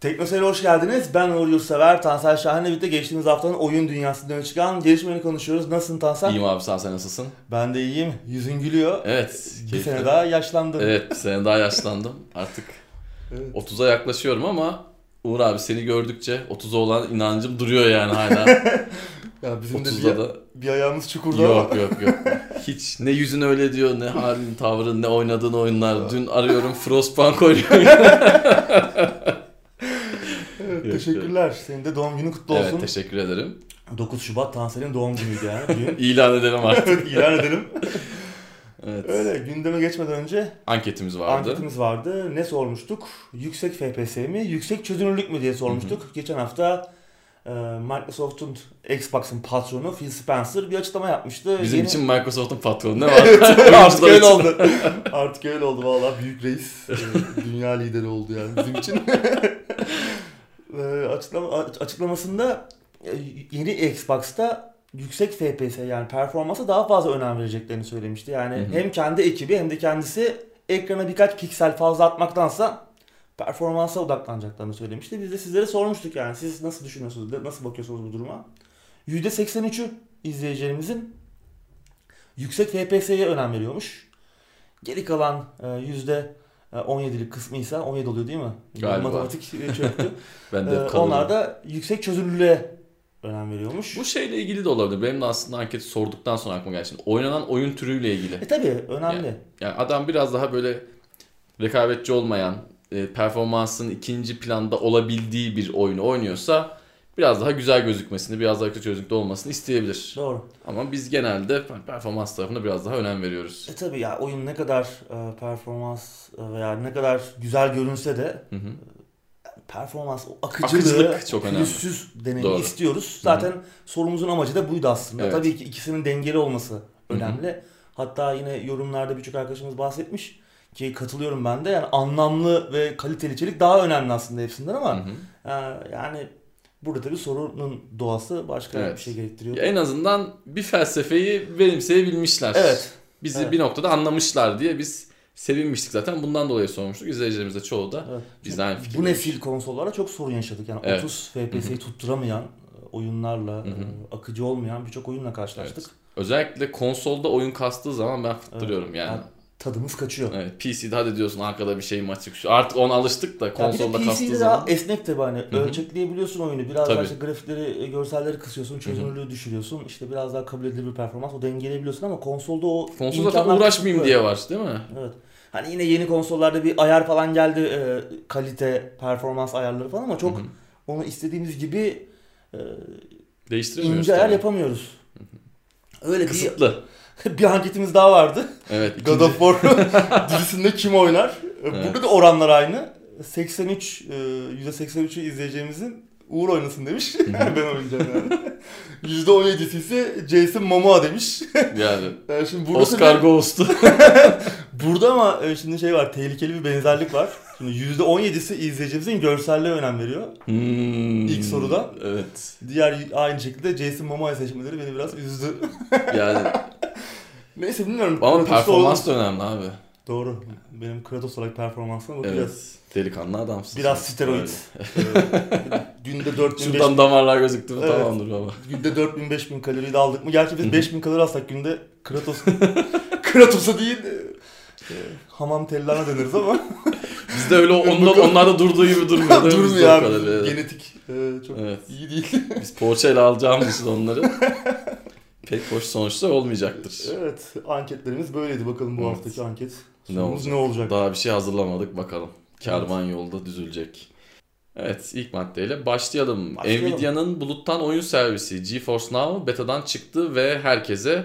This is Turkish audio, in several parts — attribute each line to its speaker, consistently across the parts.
Speaker 1: Teknoseyir'e hoş geldiniz. Ben Uğur Yurtsever, Tansel Şahin'le birlikte geçtiğimiz haftanın oyun dünyasında öne çıkan gelişmelerini konuşuyoruz. Nasılsın Tansel?
Speaker 2: İyiyim abi sen, sen nasılsın?
Speaker 1: Ben de iyiyim. Yüzün gülüyor.
Speaker 2: Evet.
Speaker 1: Bir
Speaker 2: keyifli.
Speaker 1: sene daha yaşlandın.
Speaker 2: Evet bir sene daha yaşlandım. Artık
Speaker 1: Evet.
Speaker 2: 30'a yaklaşıyorum ama Uğur abi seni gördükçe 30'a olan inancım duruyor yani hala.
Speaker 1: Ya bizim de
Speaker 2: 30'da
Speaker 1: bir,
Speaker 2: da
Speaker 1: bir ayağımız çukurda
Speaker 2: yok
Speaker 1: ama.
Speaker 2: yok yok. Hiç ne yüzün öyle diyor ne halin tavrın ne oynadığın oyunlar. Dün arıyorum Frostpunk oynuyorum.
Speaker 1: Evet, teşekkürler. Senin de doğum günün kutlu olsun.
Speaker 2: evet teşekkür ederim.
Speaker 1: 9 Şubat Tansel'in doğum günüydü yani.
Speaker 2: İlan edelim artık.
Speaker 1: ilan edelim.
Speaker 2: Evet.
Speaker 1: Öyle gündeme geçmeden önce
Speaker 2: Anketimiz vardı.
Speaker 1: anketimiz vardı. Ne sormuştuk? Yüksek FPS mi, yüksek çözünürlük mü diye sormuştuk. Geçen hafta e, Microsoft'un Xbox'ın patronu Phil Spencer bir açıklama yapmıştı.
Speaker 2: Bizim
Speaker 1: Yeni-
Speaker 2: için Microsoft'un patronu ne var?
Speaker 1: Artık öyle oldu. Artık öyle oldu valla büyük reis. e, Dünya lideri oldu yani bizim için. E, Açıklama, aç- açıklamasında e, yeni Xbox'ta yüksek FPS yani performansa daha fazla önem vereceklerini söylemişti. Yani
Speaker 2: Hı hı.
Speaker 1: hem kendi ekibi hem de kendisi ekrana birkaç piksel fazla atmaktansa performansa odaklanacaklarını söylemişti. Biz de sizlere sormuştuk yani siz nasıl düşünüyorsunuz, nasıl bakıyorsunuz bu duruma? %83'ü izleyicilerimizin yüksek FPS'ye önem veriyormuş. Geri kalan e, yüzde %17'lik kısmı ise 17 oluyor değil mi?
Speaker 2: Galiba.
Speaker 1: Matematik e, çöktü.
Speaker 2: Ben de
Speaker 1: E,
Speaker 2: kalıyorum.
Speaker 1: onlar da yüksek çözünürlüğe önem veriyormuş.
Speaker 2: Bu şeyle ilgili de olabilir. Benim de aslında anketi sorduktan sonra aklıma geldi. Şimdi oynanan oyun türüyle ilgili.
Speaker 1: E tabi önemli.
Speaker 2: Yani adam biraz daha böyle rekabetçi olmayan, e, performansın ikinci planda olabildiği bir oyunu oynuyorsa biraz daha güzel gözükmesini, biraz daha çözünürlükte olmasını isteyebilir.
Speaker 1: Doğru.
Speaker 2: Ama biz genelde performans tarafına biraz daha önem veriyoruz.
Speaker 1: E tabi ya oyun ne kadar e, performans e, veya ne kadar güzel görünse de
Speaker 2: Hı hı.
Speaker 1: performans, o akıcılığı,
Speaker 2: Akıcılık çok önemli.
Speaker 1: pürüzsüz deneyimi istiyoruz. Zaten sorumuzun amacı da buydu aslında.
Speaker 2: Evet.
Speaker 1: Tabii ki ikisinin dengeli olması önemli. Hatta yine yorumlarda birçok arkadaşımız bahsetmiş ki katılıyorum ben de. Yani anlamlı ve kaliteli içerik daha önemli aslında hepsinden
Speaker 2: Hı
Speaker 1: ama
Speaker 2: hı.
Speaker 1: e, yani burada tabii sorunun doğası başka
Speaker 2: Evet.
Speaker 1: bir şey gerektiriyor.
Speaker 2: En azından bir felsefeyi benimseyebilmişler.
Speaker 1: Evet.
Speaker 2: Bizi
Speaker 1: Evet.
Speaker 2: bir noktada anlamışlar diye biz sevinmiştik zaten. Bundan dolayı sormuştuk. İzleyicilerimiz de çoğu da
Speaker 1: Evet.
Speaker 2: bizden aynı
Speaker 1: Bu
Speaker 2: fikirdeymiş.
Speaker 1: nesil konsollara çok sorun yaşadık. Yani
Speaker 2: Evet.
Speaker 1: 30 FPS'yi tutturamayan e, oyunlarla,
Speaker 2: Hı hı.
Speaker 1: e, akıcı olmayan birçok oyunla karşılaştık.
Speaker 2: Evet. Özellikle konsolda oyun kastığı zaman ben fıttırıyorum yani.
Speaker 1: Yani tadımız kaçıyor.
Speaker 2: Evet, PC'de hadi diyorsun arkada bir şey açık şu. Artık ona alıştık da konsolda kastığı
Speaker 1: PC'de
Speaker 2: zaman.
Speaker 1: daha esnek tabi hani
Speaker 2: hı.
Speaker 1: ölçekleyebiliyorsun oyunu. Biraz daha
Speaker 2: Tabii.
Speaker 1: işte grafikleri, e, görselleri kısıyorsun, çözünürlüğü düşürüyorsun. İşte biraz daha kabul edilir bir performans o dengeleyebiliyorsun ama konsolda o
Speaker 2: Konsol zaten uğraşmayayım diye var değil mi?
Speaker 1: Evet. Hani yine yeni konsollarda bir ayar falan geldi e, kalite, performans ayarları falan ama çok
Speaker 2: Hı hı.
Speaker 1: onu istediğimiz gibi e,
Speaker 2: Değiştiremiyoruz.
Speaker 1: ince ayar yapamıyoruz. Öyle bir,
Speaker 2: Kısıtlı.
Speaker 1: bir anketimiz daha vardı.
Speaker 2: Evet.
Speaker 1: God of War dizisinde kim oynar? E,
Speaker 2: Evet.
Speaker 1: Burada da oranlar aynı. 83 e, %83'ü izleyeceğimizin Uğur oynasın demiş. ben oynayacağım yani. %17'si ise Jason Momoa demiş.
Speaker 2: yani
Speaker 1: Yani şimdi burada
Speaker 2: Oscar
Speaker 1: tabii-
Speaker 2: Ghost'u.
Speaker 1: Burada ama e, şimdi şey var, tehlikeli bir benzerlik var. Şimdi %17'si izleyicimizin görselliğe önem veriyor.
Speaker 2: Hmm,
Speaker 1: İlk soruda.
Speaker 2: Evet.
Speaker 1: Diğer aynı şekilde Jason Momoa seçmeleri beni biraz üzdü.
Speaker 2: Yani
Speaker 1: Neyse bilmiyorum.
Speaker 2: ama performans da önemli abi.
Speaker 1: Doğru. Benim Kratos olarak performansıma bakacağız.
Speaker 2: Evet. Delikanlı adamsın.
Speaker 1: Biraz
Speaker 2: sen.
Speaker 1: steroid. Ee, günde 4000
Speaker 2: Şuradan
Speaker 1: 5000
Speaker 2: damarlar gözüktü mü
Speaker 1: Evet.
Speaker 2: tamamdır baba.
Speaker 1: günde 4000 5000 kaloriyi de aldık mı? Gerçi biz
Speaker 2: hı.
Speaker 1: 5000 kalori alsak günde Kratos Kratos'a değil e, hamam tellana deniriz ama
Speaker 2: Bizde öyle ondan, onlarda durduğu gibi durmuyor. değil
Speaker 1: durmuyor
Speaker 2: o
Speaker 1: abi. Genetik e, çok
Speaker 2: Evet.
Speaker 1: iyi değil.
Speaker 2: Biz poğaçayla alacağımız için onları pek hoş sonuçlar olmayacaktır.
Speaker 1: evet anketlerimiz böyleydi bakalım bu
Speaker 2: Evet.
Speaker 1: haftaki anket.
Speaker 2: Ne olacak?
Speaker 1: ne olacak?
Speaker 2: Daha bir şey hazırlamadık bakalım. Kervan yolda düzülecek. Evet ilk maddeyle başlayalım.
Speaker 1: Başlayalım.
Speaker 2: Nvidia'nın buluttan oyun servisi GeForce Now betadan çıktı ve herkese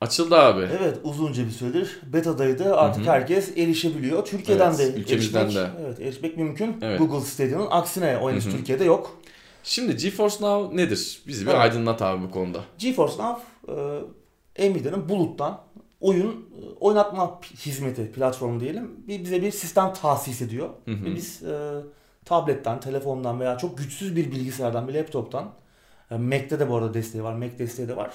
Speaker 2: açıldı abi.
Speaker 1: Evet uzunca bir süredir betadaydı artık
Speaker 2: Hı hı.
Speaker 1: herkes erişebiliyor. Türkiye'den
Speaker 2: Evet,
Speaker 1: de
Speaker 2: ülkemizden
Speaker 1: erişmek,
Speaker 2: de.
Speaker 1: Evet, erişmek mümkün.
Speaker 2: Evet.
Speaker 1: Google Stadia'nın aksine o henüz
Speaker 2: Hı hı.
Speaker 1: Türkiye'de yok.
Speaker 2: Şimdi GeForce Now nedir? Bizi bir
Speaker 1: Evet.
Speaker 2: aydınlat abi bu konuda.
Speaker 1: GeForce Now e, Nvidia'nın buluttan oyun e, oynatma hizmeti platformu diyelim. Bir, bize bir sistem tahsis ediyor.
Speaker 2: Hı hı.
Speaker 1: Ve biz e, tabletten, telefondan veya çok güçsüz bir bilgisayardan, bir laptoptan e, Mac'te de bu arada desteği var, Mac desteği de var.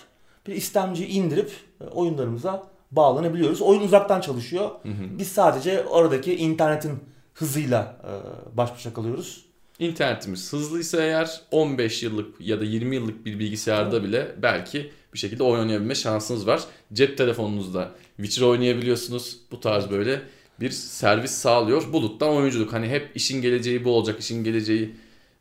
Speaker 1: Bir istemciyi indirip e, oyunlarımıza bağlanabiliyoruz. Oyun uzaktan çalışıyor.
Speaker 2: Hı hı.
Speaker 1: Biz sadece aradaki internetin hızıyla e, baş başa kalıyoruz.
Speaker 2: İnternetimiz hızlıysa eğer 15 yıllık ya da 20 yıllık bir bilgisayarda bile belki bir şekilde oyun oynayabilme şansınız var. Cep telefonunuzda Witcher oynayabiliyorsunuz. Bu tarz böyle bir servis sağlıyor. Buluttan oyunculuk. Hani hep işin geleceği bu olacak, işin geleceği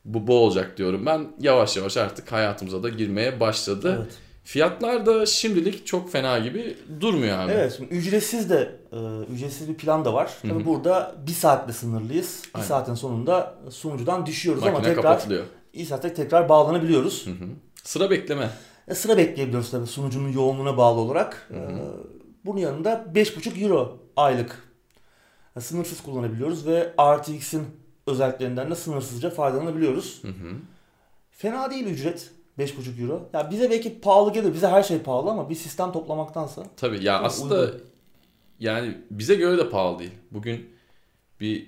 Speaker 2: bu, bu olacak diyorum. Ben yavaş yavaş artık hayatımıza da girmeye başladı.
Speaker 1: Evet.
Speaker 2: Fiyatlar da şimdilik çok fena gibi durmuyor abi.
Speaker 1: Evet, şimdi ücretsiz de e, ücretsiz bir plan da var. Tabii burada bir saatle sınırlıyız. Bir
Speaker 2: Aynen.
Speaker 1: saatin sonunda sunucudan düşüyoruz ama
Speaker 2: Makine
Speaker 1: tekrar
Speaker 2: kapatılıyor.
Speaker 1: iyi saatte tekrar bağlanabiliyoruz.
Speaker 2: Hı hı. Sıra bekleme.
Speaker 1: E, sıra bekleyebiliyoruz tabii sunucunun yoğunluğuna bağlı olarak. E, bunun yanında 5,5 euro aylık e, sınırsız kullanabiliyoruz ve RTX'in özelliklerinden de sınırsızca faydalanabiliyoruz.
Speaker 2: Hı hı.
Speaker 1: Fena değil ücret. 5,5 euro. Ya bize belki pahalı gelir. Bize her şey pahalı ama bir sistem toplamaktansa.
Speaker 2: Tabii ya aslında
Speaker 1: uygun.
Speaker 2: yani bize göre de pahalı değil. Bugün bir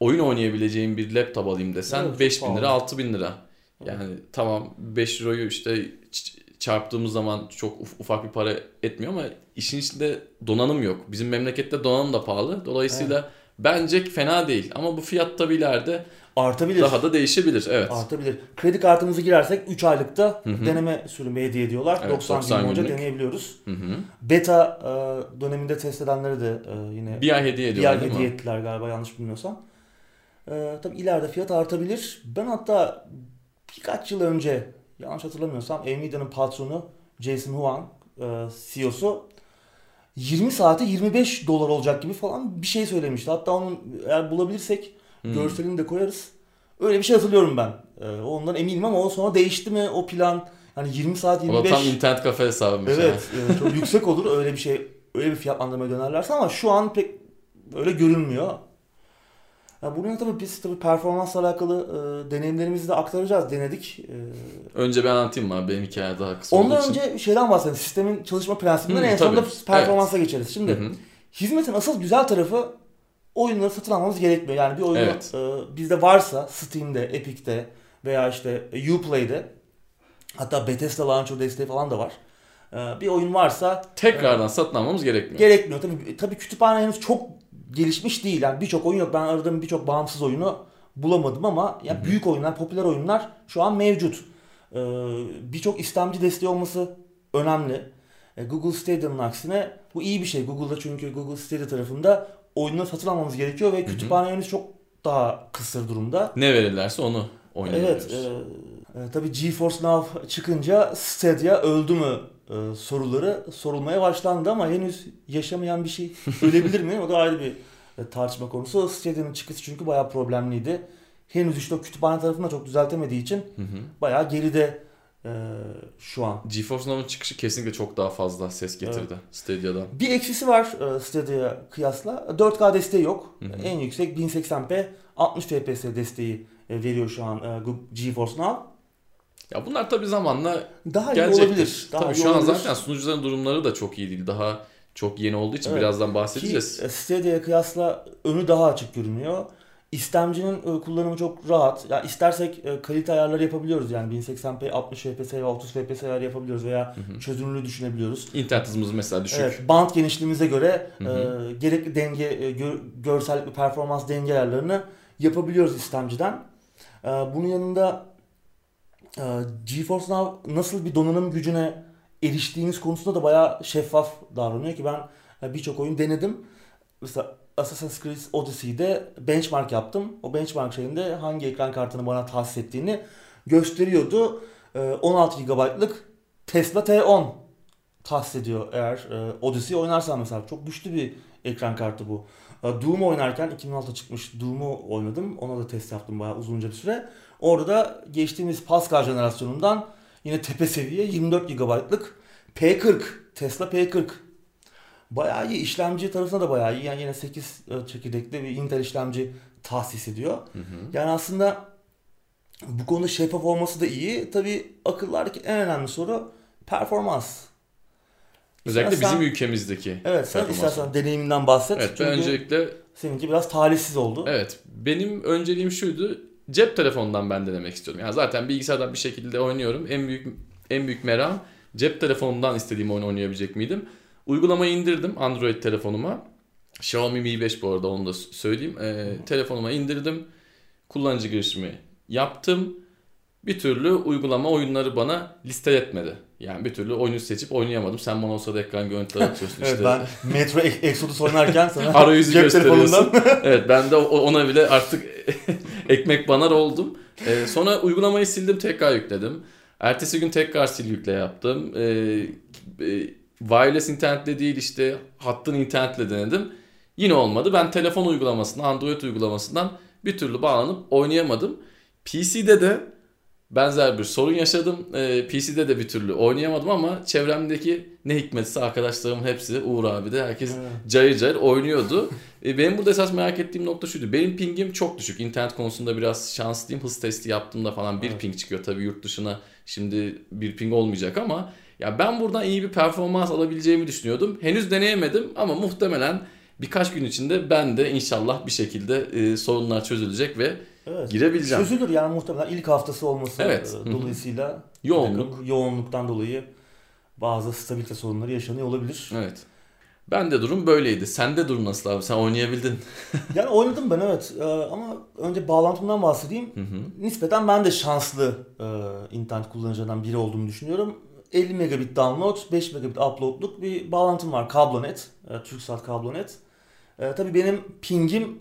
Speaker 2: oyun oynayabileceğim bir laptop alayım desen
Speaker 1: Evet, çok
Speaker 2: 5000 lira
Speaker 1: pahalı.
Speaker 2: 6000 lira. Yani tamam 5 euroyu işte çarptığımız zaman çok uf- ufak bir para etmiyor ama işin içinde donanım yok. Bizim memlekette donanım da pahalı. Dolayısıyla bence fena değil. Ama bu fiyat tabii ileride
Speaker 1: Artabilir.
Speaker 2: daha da değişebilir. Evet.
Speaker 1: Artabilir. Kredi kartımızı girersek 3 aylıkta
Speaker 2: Hı hı.
Speaker 1: deneme sürümü hediye ediyorlar.
Speaker 2: Evet,
Speaker 1: 90,
Speaker 2: 90
Speaker 1: gün boyunca deneyebiliyoruz.
Speaker 2: Hı hı.
Speaker 1: Beta e, döneminde test edenleri de e, yine
Speaker 2: Bir ay hediye
Speaker 1: bir
Speaker 2: ediyorlar
Speaker 1: ay
Speaker 2: değil
Speaker 1: hediye
Speaker 2: mi?
Speaker 1: ettiler galiba yanlış bilmiyorsam. E, tabii ileride fiyat artabilir. Ben hatta birkaç yıl önce yanlış hatırlamıyorsam Nvidia'nın patronu Jason Huang e, CEO'su 20 saate 25 dolar olacak gibi falan bir şey söylemişti. Hatta onun eğer bulabilirsek
Speaker 2: Hmm.
Speaker 1: görselini de koyarız. Öyle bir şey hatırlıyorum ben. E, ondan eminim ama o sonra değişti mi o plan? Yani 20 saat
Speaker 2: O da
Speaker 1: 25
Speaker 2: tam internet kafe hesabıymış.
Speaker 1: Evet, e, çok yüksek olur öyle bir şey, öyle bir fiyatlandırmaya dönerlerse ama şu an pek öyle görünmüyor. Ya bunun tabii biz tabii performansla alakalı e, deneyimlerimizi de aktaracağız, denedik. E,
Speaker 2: Önce ben anlatayım mı? Benim hikaye daha kısa olduğu
Speaker 1: ondan
Speaker 2: için.
Speaker 1: önce şeyden bahsedelim, sistemin çalışma prensibinden
Speaker 2: Hı,
Speaker 1: en sonunda
Speaker 2: tabii.
Speaker 1: performansa geçeriz. Şimdi
Speaker 2: Hı hı.
Speaker 1: hizmetin asıl güzel tarafı oyunları satın almamız gerekmiyor. Yani bir oyunu
Speaker 2: Evet.
Speaker 1: e, bizde varsa Steam'de, Epic'te veya işte Uplay'de hatta Bethesda Launcher desteği falan da var. E, bir oyun varsa
Speaker 2: Tekrardan satın almamız gerekmiyor.
Speaker 1: Gerekmiyor. Tabii, tabii kütüphane henüz çok gelişmiş değil. Yani birçok oyun yok. Ben aradığım birçok bağımsız oyunu bulamadım ama yani büyük oyunlar, popüler oyunlar şu an mevcut. Ee, birçok istemci desteği olması önemli. Ee, Google Stadia'nın aksine bu iyi bir şey. Google'da çünkü Google Stadia tarafında oyunları satın almamız gerekiyor ve kütüphane henüz çok daha kısır durumda.
Speaker 2: Ne verirlerse onu oynayabiliyoruz.
Speaker 1: Evet, e, e, tabii GeForce Now çıkınca Stadia öldü mü e, soruları sorulmaya başlandı ama henüz yaşamayan bir şey ölebilir mi? O da ayrı bir e, tartışma konusu. Stadia'nın çıkışı çünkü bayağı problemliydi. Henüz işte o kütüphane tarafını da çok düzeltemediği için
Speaker 2: Hı hı.
Speaker 1: bayağı geride e, şu an.
Speaker 2: GeForce Now'ın çıkışı kesinlikle çok daha fazla ses getirdi Stadia'dan.
Speaker 1: Bir eksisi var e, Stadia'ya kıyasla. 4K desteği yok.
Speaker 2: Hı hı.
Speaker 1: En yüksek 1080p 60 FPS desteği e, veriyor şu an e, GeForce Now.
Speaker 2: Ya bunlar tabii zamanla
Speaker 1: Daha iyi
Speaker 2: gelecektir.
Speaker 1: olabilir. Daha
Speaker 2: tabii
Speaker 1: iyi
Speaker 2: şu an
Speaker 1: olabilir.
Speaker 2: zaten sunucuların durumları da çok iyi değil. Daha çok yeni olduğu için
Speaker 1: Evet.
Speaker 2: birazdan
Speaker 1: Ki
Speaker 2: bahsedeceğiz.
Speaker 1: e, Stadia'ya kıyasla önü daha açık görünüyor. İstemcinin e, kullanımı çok rahat. Ya istersek e, kalite ayarları yapabiliyoruz yani 1080p, 60 fps veya 30 fps ayarı yapabiliyoruz veya
Speaker 2: Hı hı.
Speaker 1: çözünürlüğü düşünebiliyoruz.
Speaker 2: İnternet hızımız mesela düşük.
Speaker 1: Evet, band genişliğimize göre
Speaker 2: Hı hı.
Speaker 1: e, gerekli denge, e, gö- görsellik ve performans denge ayarlarını yapabiliyoruz istemciden. E, bunun yanında e, GeForce Now nasıl bir donanım gücüne eriştiğiniz konusunda da bayağı şeffaf davranıyor ki ben e, birçok oyun denedim. Mesela Assassin's Creed Odyssey'de benchmark yaptım. O benchmark şeyinde hangi ekran kartını bana tahsis ettiğini gösteriyordu. E, 16 GB'lık Tesla T10 tahsis ediyor eğer e, Odyssey oynarsan mesela. Çok güçlü bir ekran kartı bu. E, Doom oynarken 2006'da çıkmış Doom'u oynadım. Ona da test yaptım bayağı uzunca bir süre. Orada da geçtiğimiz Pascal jenerasyonundan yine tepe seviye 24 GB'lık P40 Tesla P40 Bayağı iyi. işlemci tarafında da bayağı iyi. Yani yine 8 çekirdekli bir Intel işlemci tahsis ediyor.
Speaker 2: Hı hı.
Speaker 1: Yani aslında bu konuda şeffaf olması da iyi. Tabii akıllardaki en önemli soru performans.
Speaker 2: Özellikle
Speaker 1: İstersen-
Speaker 2: bizim ülkemizdeki
Speaker 1: Evet sen istersen deneyiminden bahset.
Speaker 2: Evet ben
Speaker 1: Çünkü
Speaker 2: öncelikle
Speaker 1: seninki biraz talihsiz oldu.
Speaker 2: evet benim önceliğim şuydu. Cep telefonundan ben denemek istiyorum. Yani zaten bilgisayardan bir şekilde oynuyorum. En büyük en büyük meram cep telefonundan istediğim oyunu oynayabilecek miydim? Uygulamayı indirdim Android telefonuma. Xiaomi Mi 5 bu arada onu da söyleyeyim. Ee, telefonuma indirdim. Kullanıcı girişimi yaptım. Bir türlü uygulama oyunları bana listeletmedi. Yani bir türlü oyunu seçip oynayamadım. Sen bana o sırada ekran görüntüleri atıyorsun işte.
Speaker 1: Evet ben Metro Exodus oynarken sana
Speaker 2: Arayüzü
Speaker 1: cep
Speaker 2: gösteriyorsun.
Speaker 1: telefonundan
Speaker 2: evet ben de ona bile artık ekmek banar oldum. Ee, sonra uygulamayı sildim tekrar yükledim. Ertesi gün tekrar sil yükle yaptım. Ee, e, wireless internetle değil işte hattın internetle denedim. Yine olmadı. Ben telefon uygulamasından, Android uygulamasından bir türlü bağlanıp oynayamadım. PC'de de benzer bir sorun yaşadım. Ee, PC'de de bir türlü oynayamadım ama çevremdeki ne hikmetse arkadaşlarım hepsi Uğur abi de herkes cayır cayır oynuyordu. E, benim burada esas merak ettiğim nokta şuydu. Benim pingim çok düşük. İnternet konusunda biraz şanslıyım. Hız testi yaptığımda falan bir
Speaker 1: Evet.
Speaker 2: ping çıkıyor. Tabii yurt dışına şimdi bir ping olmayacak ama ya ben buradan iyi bir performans alabileceğimi düşünüyordum. Henüz deneyemedim ama muhtemelen birkaç gün içinde ben de inşallah bir şekilde e, sorunlar çözülecek ve
Speaker 1: Evet.
Speaker 2: girebileceğim.
Speaker 1: Çözülür yani muhtemelen ilk haftası olması
Speaker 2: Evet.
Speaker 1: e, dolayısıyla
Speaker 2: Yoğunluk.
Speaker 1: takım yoğunluktan dolayı bazı stabilite sorunları yaşanıyor olabilir.
Speaker 2: Evet. Ben de durum böyleydi. Sende durum nasıl abi? Sen oynayabildin.
Speaker 1: yani oynadım ben evet E, ama önce bağlantımdan bahsedeyim.
Speaker 2: Hı hı.
Speaker 1: Nispeten ben de şanslı e, internet kullanıcılarından biri olduğumu düşünüyorum. 50 megabit download, 5 megabit uploadluk bir bağlantım var. Kablonet, e, Turkcell Kablonet. E, tabii benim pingim